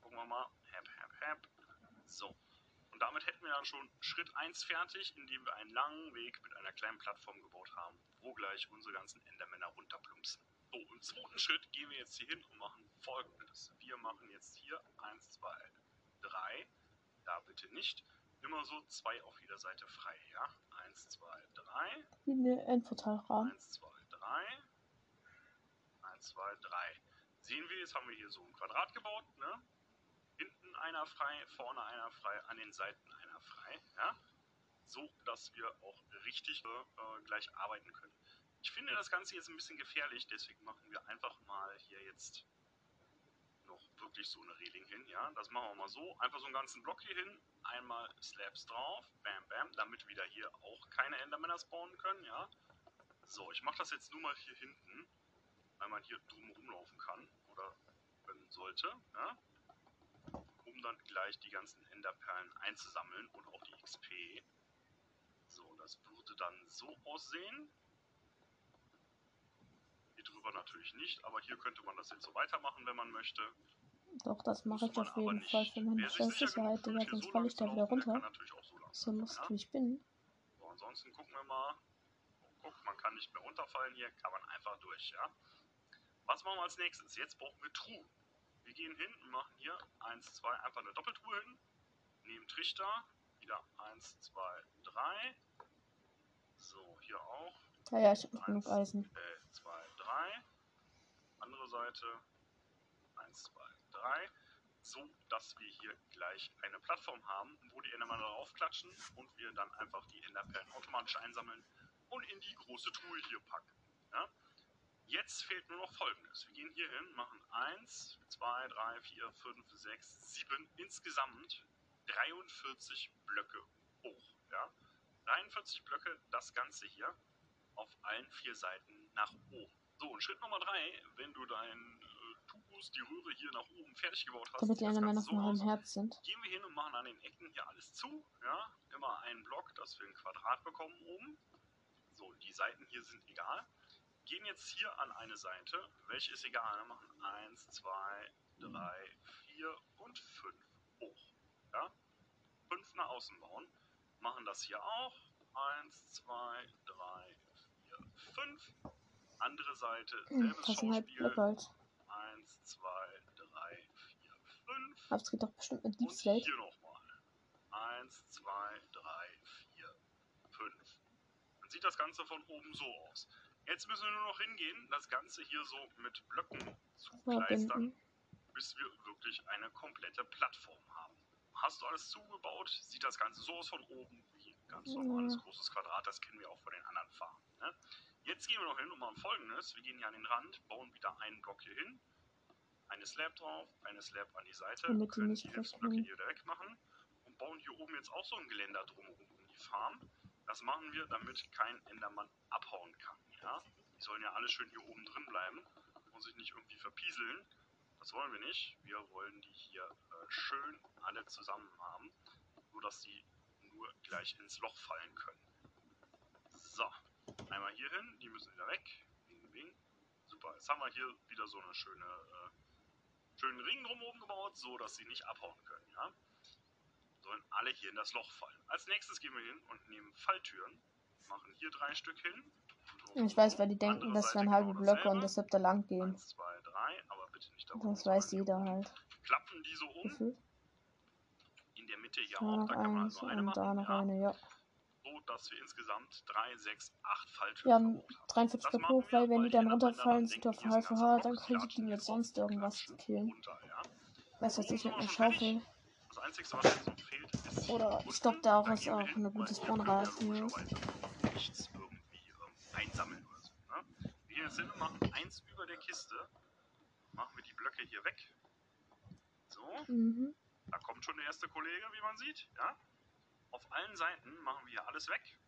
Gucken wir mal. Hap, hap, hap. So. Und damit hätten wir dann schon Schritt 1 fertig, indem wir einen langen Weg mit einer kleinen Plattform gebaut haben, wo gleich unsere ganzen Endermänner runterplumpsen. So, im zweiten Schritt gehen wir jetzt hier hin und machen folgendes. Wir machen jetzt hier 1, 2, 3. Da bitte nicht. Immer so zwei auf jeder Seite frei, ja? 1, 2, 3. Wie eine Endportalrahmen. 1, 2, 3. 1, 2, 3. Sehen wir, jetzt haben wir hier so ein Quadrat gebaut, ne? Hinten einer frei, vorne einer frei, an den Seiten einer frei, ja? So, dass wir auch richtig äh, gleich arbeiten können. Ich finde das Ganze jetzt ein bisschen gefährlich, deswegen machen wir einfach mal hier jetzt noch wirklich so eine Reling hin, ja. Das machen wir mal so. Einfach so einen ganzen Block hier hin, einmal Slabs drauf, bam, bam, damit wieder hier auch keine Endermänner spawnen können, ja. So, ich mache das jetzt nur mal hier hinten, weil man hier drum rumlaufen kann oder können sollte, ja. Um dann gleich die ganzen Enderperlen einzusammeln und auch die XP. So, das würde dann so aussehen. Drüber natürlich nicht, aber hier könnte man das jetzt so weitermachen, wenn man möchte. Doch, das mache ich auf jeden. Fall für meine Sicherheit, Digga, sonst so falle ich da wieder runter. so So laufen, Lust ja. wie ich bin. So, ansonsten gucken wir mal. Guck, man kann nicht mehr runterfallen hier, kann man einfach durch, ja. Was machen wir als nächstes? Jetzt brauchen wir Truhen. Wir gehen hin und machen hier 1, 2, einfach eine Doppeltruhe hin. Nehmen Trichter, wieder 1, 2, 3. So, hier auch. Ja, ja, ich habe noch genug 1, Eisen. äh, 2, 3. Andere Seite. 1, 2, 3. So, dass wir hier gleich eine Plattform haben, wo die Endermänner drauf klatschen und wir dann einfach die Enderperlen automatisch einsammeln und in die große Truhe hier packen. Ja? Jetzt fehlt nur noch folgendes. Wir gehen hier hin, machen 1, 2, 3, 4, 5, 6, 7, insgesamt 43 Blöcke hoch. Ja? 43 Blöcke, das Ganze hier auf allen vier Seiten nach oben. So, und Schritt Nummer 3, wenn du dein äh, Tubus, die Röhre hier nach oben fertig gebaut hast, Damit die Endermänner Ganze von meinem Herz sind. gehen wir hin und machen an den Ecken hier alles zu. Ja, immer einen Block, dass wir ein Quadrat bekommen oben. So, die Seiten hier sind egal. Gehen jetzt hier an eine Seite. Welche ist egal? Wir machen 1, 2, 3, 4 und 5 hoch. Ja, 5 nach außen bauen. Machen das hier auch. 1, 2, 3, 4, 5. Andere Seite, Hm, selbes halt Schauspiel. Halt. 1, 2, 3, 4, 5. Aber es geht doch bestimmt mit Deep Und Slate. hier nochmal. Eins, zwei, drei, vier, fünf. Dann sieht das Ganze von oben so aus. Jetzt müssen wir nur noch hingehen, das Ganze hier so mit Blöcken zukleistern, Verbinden. bis wir wirklich eine komplette Plattform haben. Hast du alles zugebaut, sieht das Ganze so aus von oben wie ein ganz normales Ja. großes Quadrat. Das kennen wir auch von den anderen Farben. Ne? Jetzt gehen wir noch hin und machen folgendes. Wir gehen hier an den Rand, bauen wieder einen Block hier hin, eine Slab drauf, eine Slab an die Seite, Damit können die Hilfsblöcke wegfliegen. hier wieder wegmachen und bauen hier oben jetzt auch so ein Geländer drumherum um die Farm. Das machen wir, damit kein Endermann abhauen kann. Ja? Die sollen ja alle schön hier oben drin bleiben und sich nicht irgendwie verpieseln. Das wollen wir nicht. Wir wollen die hier äh, schön alle zusammen haben, sodass sie nur gleich ins Loch fallen können. So, einmal hier hin, die müssen wieder weg. Bing, bing. Super, jetzt haben wir hier wieder so eine schöne, äh, schönen Ring drumherum gebaut, so dass sie nicht abhauen können. Ja? Sollen alle hier in das Loch fallen. Als nächstes gehen wir hin und nehmen Falltüren, machen hier drei Stück hin. Ich weiß, weil die denken, Andere das wären halbe genau Blöcke und deshalb da lang gehen. Eins, zwei, drei, aber bitte nicht da unten, Das weiß jeder hier halt. Klappen die so um, Gefühlt. in der Mitte hier Da auch, noch da kann man also eine und da machen, noch ja, eine, ja. Dass wir insgesamt drei, sechs, acht Wir Falltüren haben verbaut haben. 43 Das Blöcke machen hoch, wir, weil wenn die dann runterfallen, sind auf ganzer dann Block, kriege ich die mit sonst irgendwas killen. Weiß was Oben ich mit wir einer. Schaufel. Das Einzige, was jetzt noch fehlt, ist Oder glaube, da auch ist wir auch eine gute wir Spawnrate. Nichts irgendwie ähm, einsammeln oder so. Ne? Wir jetzt hin und machen eins über der Kiste. Machen wir die Blöcke hier weg. So, Mhm. da kommt schon der erste Kollege, wie man sieht. Ja? Auf allen Seiten machen wir hier alles weg.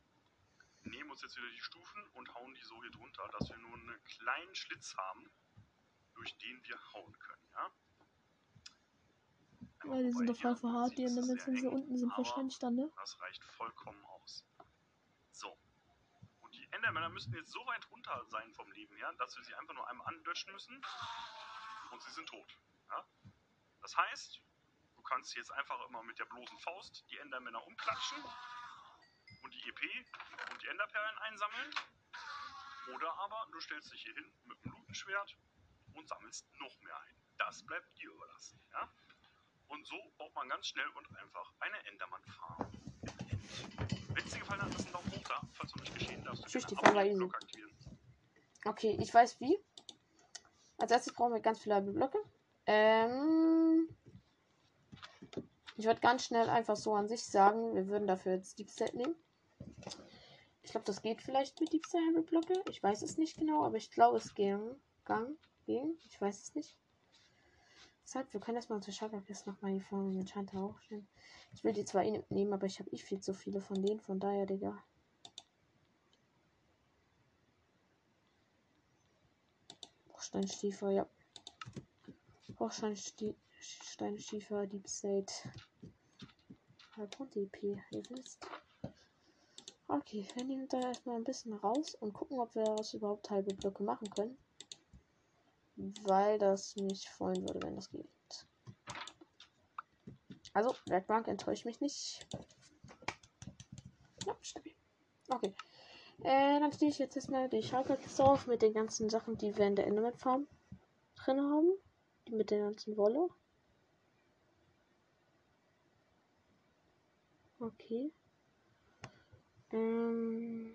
Nehmen uns jetzt wieder die Stufen und hauen die so hier drunter, dass wir nur einen kleinen Schlitz haben, durch den wir hauen können. Ja? Weil die sind doch voll verharrt, die sehr wenn sie unten sind, wahrscheinlich dann, ne? das reicht vollkommen aus. So. Und die Endermänner müssten jetzt so weit runter sein vom Leben her, dass wir sie einfach nur einmal anlöschen müssen und sie sind tot. Ja? Das heißt, kannst jetzt einfach immer mit der bloßen Faust die Endermänner umklatschen und die EP und die Enderperlen einsammeln. Oder aber du stellst dich hier hin mit dem Lutenschwert und sammelst noch mehr ein. Das bleibt dir überlassen. Ja? Und so baut man ganz schnell und einfach eine Endermann-Farm. Wenn es dir gefallen hat, lass einen Daumen hoch da. Falls noch nicht geschehen, darfst du Tschüss, die Farm war easy. Okay, ich weiß wie. Als erstes brauchen wir ganz viele Blöcke. Ähm, ich würde ganz schnell einfach so an sich sagen, wir würden dafür jetzt Deep Set nehmen. Ich glaube, das geht vielleicht mit Deep Sahara Blöcke. Ich weiß es nicht genau, aber ich glaube, es ging. Gang, ging. Ich weiß es nicht. Deshalb, wir können erstmal unsere Chakra-Kiste nochmal hier vorne mit Chanta hochstellen. Ich will die zwar eh nehmen, aber ich habe eh viel zu viele von denen. Von daher, Digga. Steinstiefer, ja. Steinstiefer, Deep State. Halbgrund EP, ihr wisst. Okay, wir nehmen da erstmal ein bisschen raus und gucken, ob wir daraus überhaupt halbe Blöcke machen können. Weil das mich freuen würde, wenn das geht. Also, Werkbank enttäuscht mich nicht. Ja, stabil. Okay. Äh, dann stehe ich jetzt erstmal die Schalkerkiste auf mit den ganzen Sachen, die wir in der Enderman Farm drin haben. Die mit der ganzen Wolle. Okay. Ähm.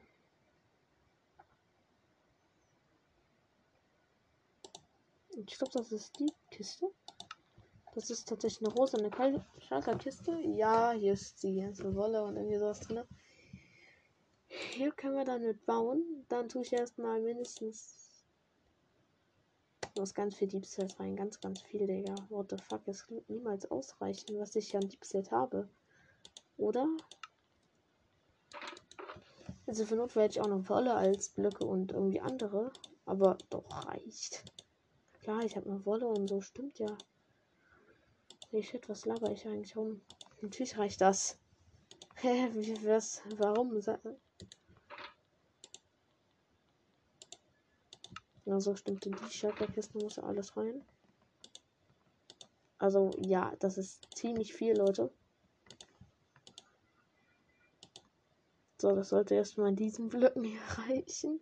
Ich glaube, das ist die Kiste. Das ist tatsächlich eine rosa, eine Schalkerkiste. Ja, hier ist die ganze Wolle und irgendwie sowas drin. Hier können wir dann mit bauen. Dann tue ich erstmal mindestens muss ganz viel Set rein. Ganz, ganz viel, Digga. What the fuck? Es wird niemals ausreichen, was ich an Set habe. Oder? Also für Not werde ich auch noch volle als Blöcke und irgendwie andere. Aber doch reicht. Klar, ich habe eine Wolle und so, stimmt ja. Hey shit, was laber ich eigentlich rum? Natürlich reicht das. Hä, wie was? Warum? Ja, so stimmt in die Schalterkiste muss alles rein. Also ja, das ist ziemlich viel, Leute. So, das sollte erstmal in diesen Blöcken hier reichen.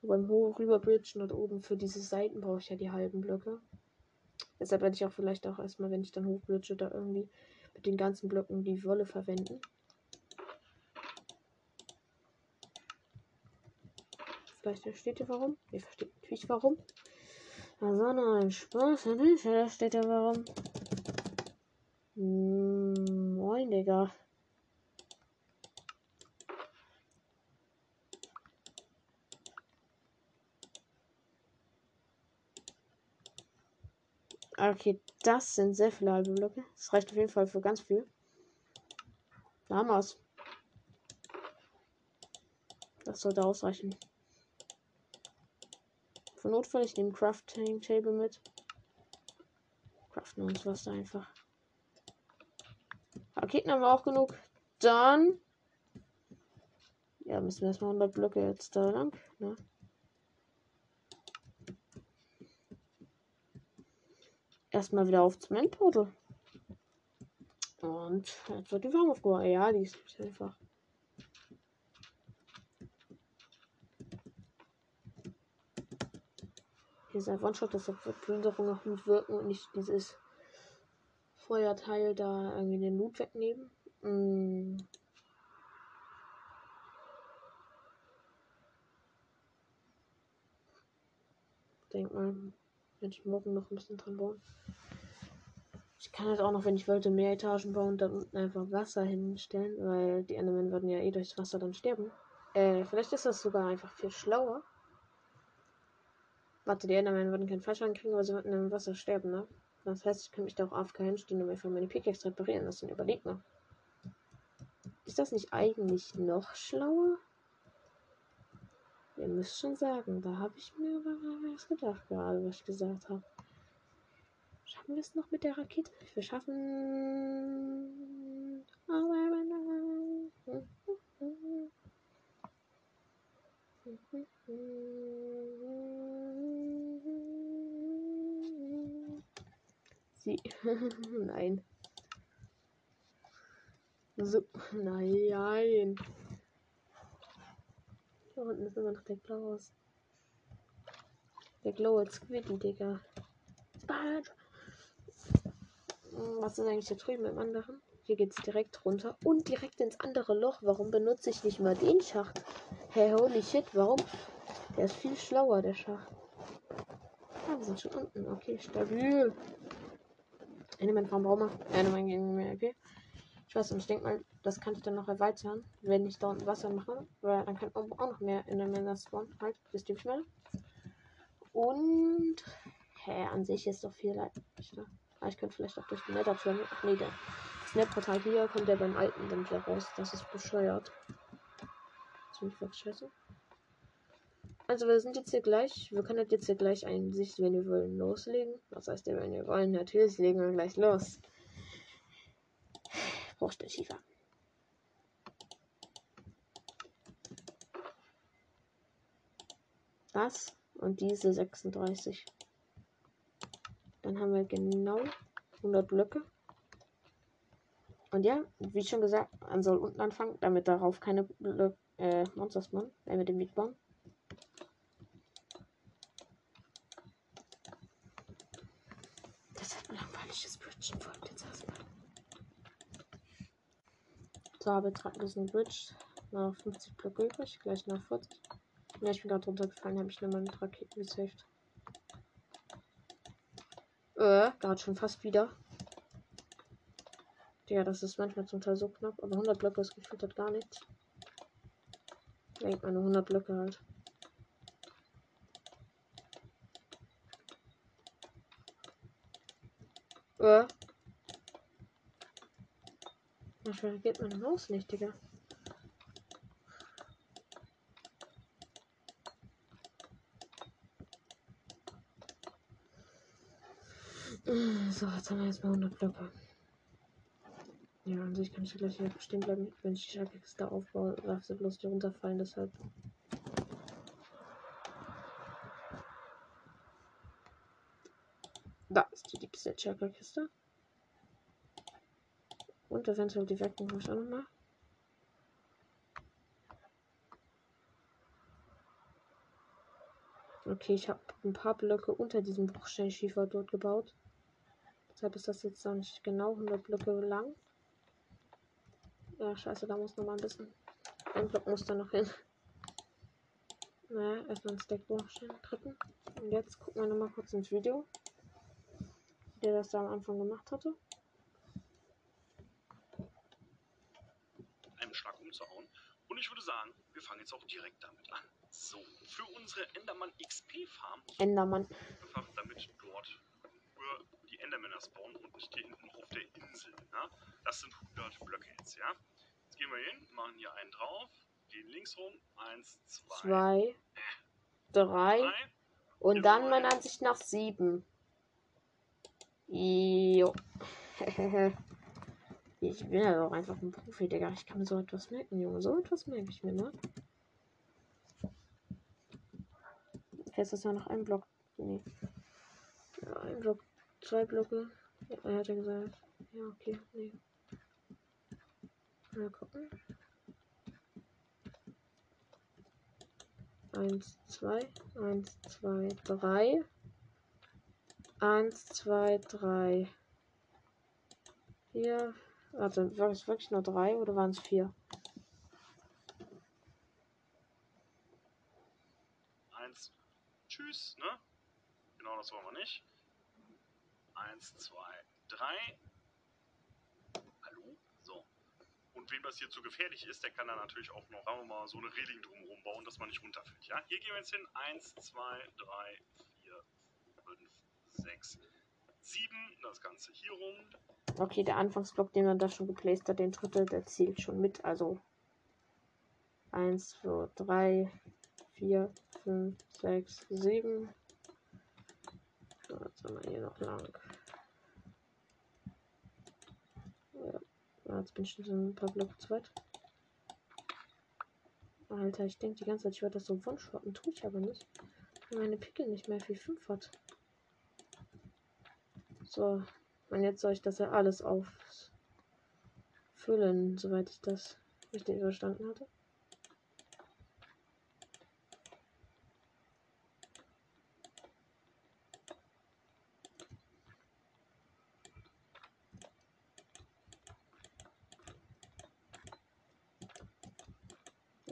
Beim Hoch rüberbridgen und oben für diese Seiten brauche ich ja die halben Blöcke. Deshalb werde ich auch vielleicht auch erstmal, wenn ich dann hochbridge, da irgendwie mit den ganzen Blöcken die Wolle verwenden. Vielleicht versteht ihr warum. Ihr versteht natürlich warum. Also nein, Spaß. Natürlich versteht ihr warum. Hm, moin, Digga. Okay, das sind sehr viele halbe Blöcke. Das reicht auf jeden Fall für ganz viel. Da haben wir es. Das sollte ausreichen. Für Notfall, ich nehme Crafting Table mit. Craften uns was da einfach. Raketen haben wir auch genug. Dann. Ja, müssen wir erstmal 100 Blöcke jetzt da lang. Ne? Erstmal wieder auf zum Endportal. Und jetzt wird die Farm aufgebaut. Ja, die ist einfach. Hier ist ein One-Shot, das wird Plünderung noch mitwirken und nicht dieses Feuerteil da irgendwie den Loot wegnehmen. Mm. Denk mal, wenn ich morgen noch ein bisschen dran bauen. Ich kann halt auch noch, wenn ich wollte, mehr Etagen bauen und dann unten einfach Wasser hinstellen, weil die Endermen würden ja eh durchs Wasser dann sterben. Äh, vielleicht ist das sogar einfach viel schlauer. Warte, die Endermen würden keinen Fallschaden kriegen, aber sie würden im Wasser sterben, ne? Das heißt, ich könnte mich da auch AFK hinstehen und einfach meine Pickaxe reparieren lassen. Überleg mal. Ist das nicht eigentlich noch schlauer? Ihr müsst schon sagen, da habe ich mir was gedacht, gerade was ich gesagt habe. Schaffen wir es noch mit der Rakete? Wir schaffen. Sie. nein. So. Nein. Da unten ist immer noch der Klaus. Der Glow Squiddy, Digga. Was ist eigentlich hier drüben im anderen? Hier geht's direkt runter und direkt ins andere Loch. Warum benutze ich nicht mal den Schacht? Hey, holy shit, warum? Der ist viel schlauer, der Schacht. Ah, wir sind schon unten. Okay, stabil. Brauchen wir. Eine mein gegen mehr IP. Ich weiß und ich denke mal, Das kann ich dann noch erweitern, wenn ich da unten Wasser mache. Weil dann kann auch noch mehr in der Männer spawnen. Halt, wisst ihr schneller. Und. Hä, an sich ist doch viel leichter. Ah, ich könnte vielleicht auch durch den Nether führen. Ach nee, der Snap-Portal hier kommt der beim alten dann wieder raus. Das ist bescheuert. Ziemlich wirklich scheiße. Also wir sind jetzt hier gleich, wir können jetzt hier gleich ein sich, wenn wir wollen, loslegen. Das heißt, wenn wir wollen, natürlich legen wir gleich los. Brauchst du Schiefer. Das und diese 36. Dann haben wir genau 100 Blöcke. Und ja, wie schon gesagt, man soll unten anfangen, damit darauf keine Blöcke, äh, Monster spawnen, wenn wir den Weg bauen. Das hat ein langweiliges Bridge folgt jetzt erstmal. So, habe jetzt gerade ein bisschen Bridge. Noch 50 Blöcke übrig, gleich noch 40. Ja, ich bin gerade runtergefallen, habe ich nochmal mit Raketen gesaved. Äh, gerade schon fast wieder. Ja, das ist manchmal zum Teil so knapp, aber 100 Blöcke ist gefühlt hat gar nichts. Denkt man 100 Blöcke halt. Äh. Manchmal geht mein Haus nicht, Digga. So, jetzt haben wir mal 100 Blöcke. Ja, an sich kann ich gleich hier stehen bleiben. Wenn ich die Schaltkiste aufbaue, darf sie bloß hier runterfallen, deshalb. Da ist die dickste Schaltkiste. Und eventuell die Wecken ich auch nochmal. Okay, ich habe ein paar Blöcke unter diesem Bruchsteinschiefer dort gebaut. Deshalb ist das jetzt noch nicht genau 100 Blöcke lang. Ja, scheiße, da muss noch mal ein bisschen. Ein Block muss da noch hin. Naja, erstmal ein Stack Bruchstein drücken. Und jetzt gucken wir nochmal kurz ins Video. Wie der das da am Anfang gemacht hatte. Einen Schlag umzuhauen. Und ich würde sagen, wir fangen jetzt auch direkt damit an. So, für unsere Endermann XP Farm. Endermann. Einfach damit dort Endermänner spawnen und nicht hier hinten auf der Insel. Ja? Das sind 100 Blöcke jetzt, ja? Jetzt gehen wir hin, machen hier einen drauf, gehen links rum. Eins, zwei, Zwei. Drei. drei. Und dann Jawohl. meiner Ansicht nach sieben. Jo. ich bin ja doch einfach ein Profi, Digga. Ich kann mir so etwas merken, Junge. So etwas merke ich mir, ne? Jetzt ist ja noch ein Block. Nee. Ja, ein Block. Zwei Blöcke. Er hat ja gesagt. Ja, okay. Nee. Mal gucken. Eins, zwei, eins, zwei, drei. Eins, zwei, drei. Vier. Warte, war es wirklich nur drei oder waren es vier? Eins. Tschüss, ne? Genau das wollen wir nicht. Eins, zwei, drei. Hallo? So. Und wem das hier zu gefährlich ist, der kann da natürlich auch noch, sagen wir mal, so eine Reling drumherum bauen, dass man nicht runterfällt. Ja? Hier gehen wir jetzt hin. Eins, zwei, drei, vier, fünf, sechs, sieben. Das Ganze hier rum. Okay, der Anfangsblock, den man da schon geplaced hat, den dritte, der zählt schon mit. Also 1, 2, 3, 4, 5, 6, 7. So, jetzt haben wir hier noch lang. Ja, ja, jetzt bin ich schon so ein paar Blöcke zu weit. Alter, ich denke die ganze Zeit, ich werde das so one-shotten, tue ich aber nicht. Meine Pickel nicht mehr viel 5 hat. So, und jetzt soll ich das ja alles auffüllen, soweit ich das richtig verstanden hatte.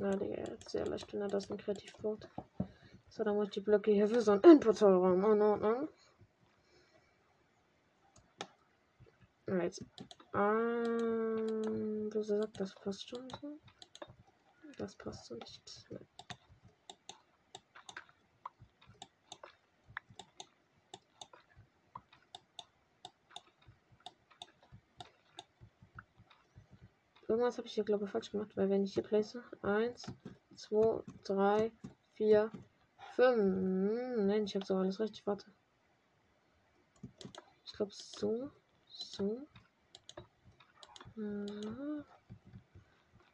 Ja, Digga, sehr leicht, wenn er das ein kreativ baut. So, dann muss ich die Blöcke hier für so einen Input-Raum anordnen. Ja, jetzt. Ein Du sagst, das passt schon so. Das passt so nicht. Irgendwas habe ich hier, glaube ich, falsch gemacht, weil wenn ich hier place, 1, 2, 3, 4, 5. Nein, ich habe so alles richtig. Warte. Ich glaube so, so. Ja.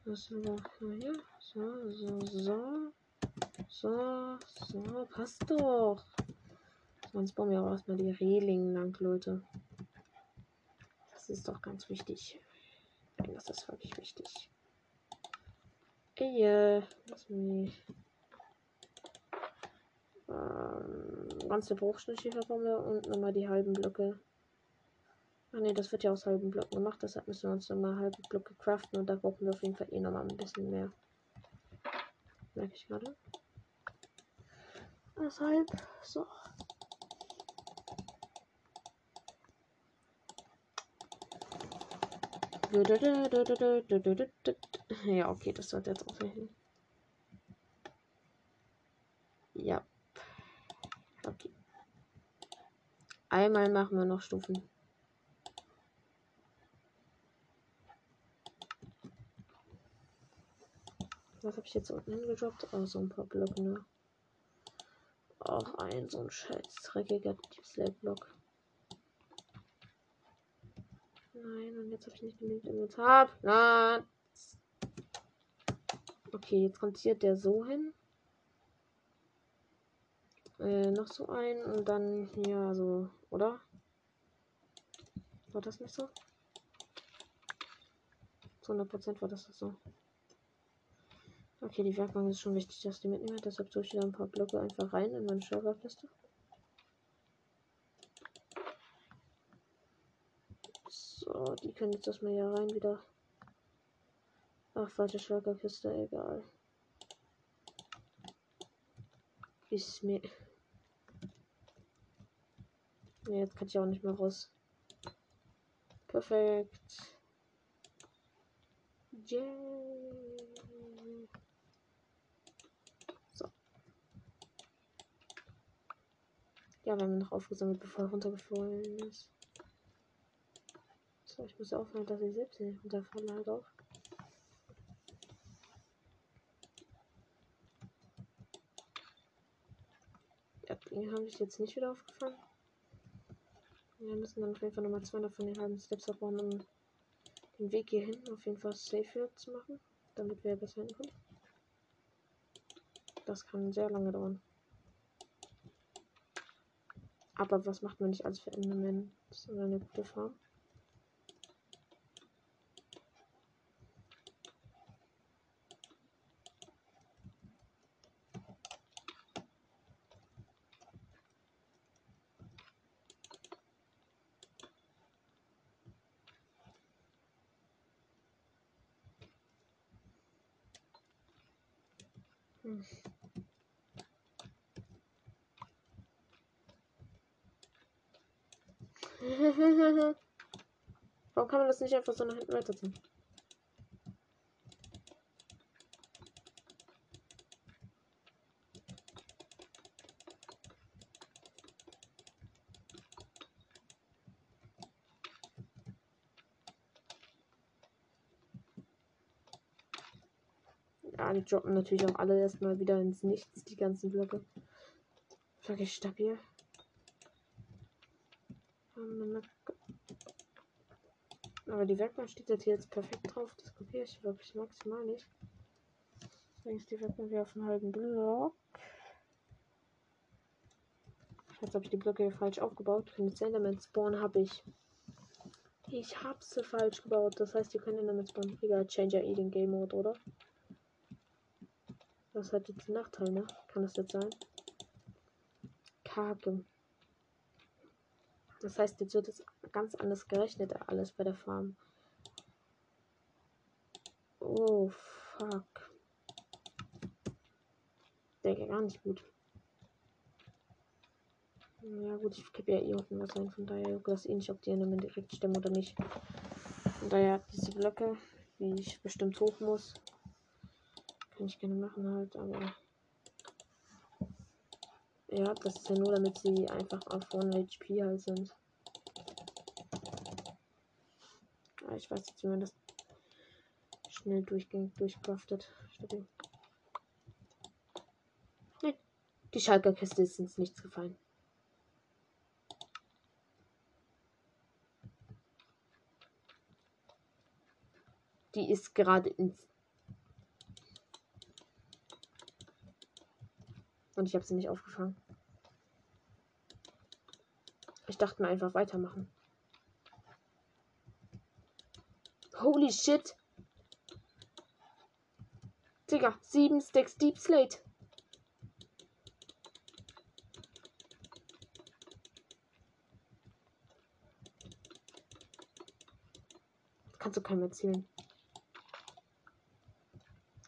Das war hier. So, so, so. So, so. Passt doch. Sonst bauen wir auch erstmal die Reling lang, Leute. Das ist doch ganz wichtig. Das ist wirklich wichtig. Äh, lass mich. Ähm, ganze Bruchschnittschieferbombe und nochmal die halben Blöcke. Ach ne, das wird ja aus halben Blöcken gemacht, deshalb müssen wir uns nochmal halbe Blöcke craften und da brauchen wir auf jeden Fall eh nochmal ein bisschen mehr. Merke ich gerade. Deshalb, so. Ja, okay, das sollte jetzt auch hin. Ja. Okay. Einmal machen wir noch Stufen. Was habe ich jetzt unten hingedroppt? Oh, so ein paar Blöcke nur. Auch ein so ein scheiß dreckiger Slab-Block. Nein, und jetzt habe ich nicht genügend Inventar. Na. Okay, jetzt hier der so hin. Äh, noch so ein und dann hier so, oder? War das nicht so? Zu 100% war das so. Okay, die Werkbank ist schon wichtig, dass die mitnehmen. Deshalb tue ich wieder ein paar Blöcke einfach rein in meine Serverliste. So, die können jetzt erstmal hier rein wieder. Ach, falsche Schlagerkiste, egal. Ist mir. Nee, jetzt kann ich auch nicht mehr raus. Perfekt. Yeah. So. Ja, wir haben noch aufgesammelt, bevor er runtergefallen ist. So, ich muss aufhören, dass ich selbst nicht runterfallen halt auch. Ja, die habe ich jetzt nicht wieder aufgefangen. Wir müssen dann auf jeden Fall nochmal 200 von den halben Steps abbauen, um den Weg hierhin auf jeden Fall safe zu machen, damit wir besser hinkommen. Das kann sehr lange dauern. Aber was macht man nicht alles für Enderman? Das ist eine gute Farm. Hm. Warum kann man das nicht einfach so nach hinten weiterziehen? Ja, die droppen natürlich auch alle erstmal wieder ins Nichts, die ganzen Blöcke. Wirklich stabil. Aber die Werkbank steht jetzt hier jetzt perfekt drauf. Das kopiere ich wirklich maximal nicht. Deswegen ist die Werkbank wieder auf einen halben Block. Jetzt habe ich die Blöcke hier falsch aufgebaut. Den Enderman Spawn habe ich. Ich habe sie falsch gebaut. Das heißt, ihr könnt Enderman Spawn. Egal, Changer Eating Game Mode, oder? Das hat jetzt einen Nachteil, ne? Kann das jetzt sein? Kacke. Das heißt, jetzt wird es ganz anders gerechnet, alles bei der Farm. Oh, fuck. Denke gar nicht gut. Ja gut, ich kippe ja eh unten was ein, von daher das eh nicht, ob die Endermen direkt stimmen oder nicht. Von daher diese Blöcke wie ich bestimmt hoch muss. Kann ich gerne machen halt, aber. Ja, das ist ja nur, damit sie einfach auf 1 HP halt sind. Ja, ich weiß jetzt, wie man das schnell durchgängig durchkraftet. Nein, die Schalker Kiste ist ins Nichts gefallen. Die ist gerade ins Und ich habe sie nicht aufgefangen. Ich dachte mir einfach weitermachen. Holy shit. Digga, sieben Stacks Deep Slate. kannst du keinem erzählen.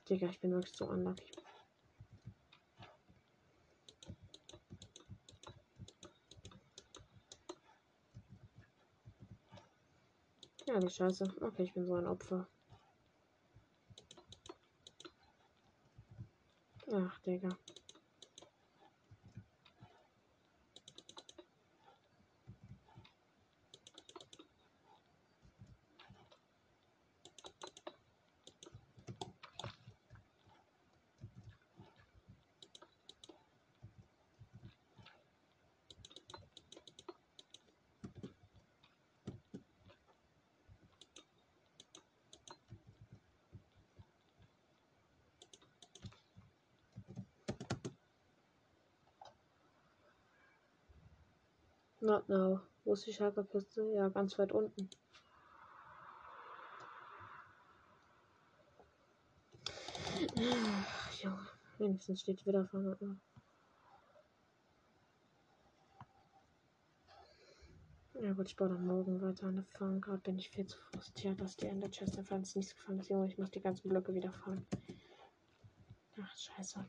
Digga, ich bin wirklich so unlucky. Die Scheiße. Okay, ich bin so ein Opfer. Ach, Digga. Not now. Wo ist die Schalkerkiste? Ja, ganz weit unten. Ja, wenigstens steht wieder vorne. Ja gut, ich baue dann morgen weiter an der Farm. Gerade bin ich viel zu frustriert, dass die Ender Chest einfach nichts gefallen ist. Junge, ich muss die ganzen Blöcke wieder fahren. Ach, scheiße.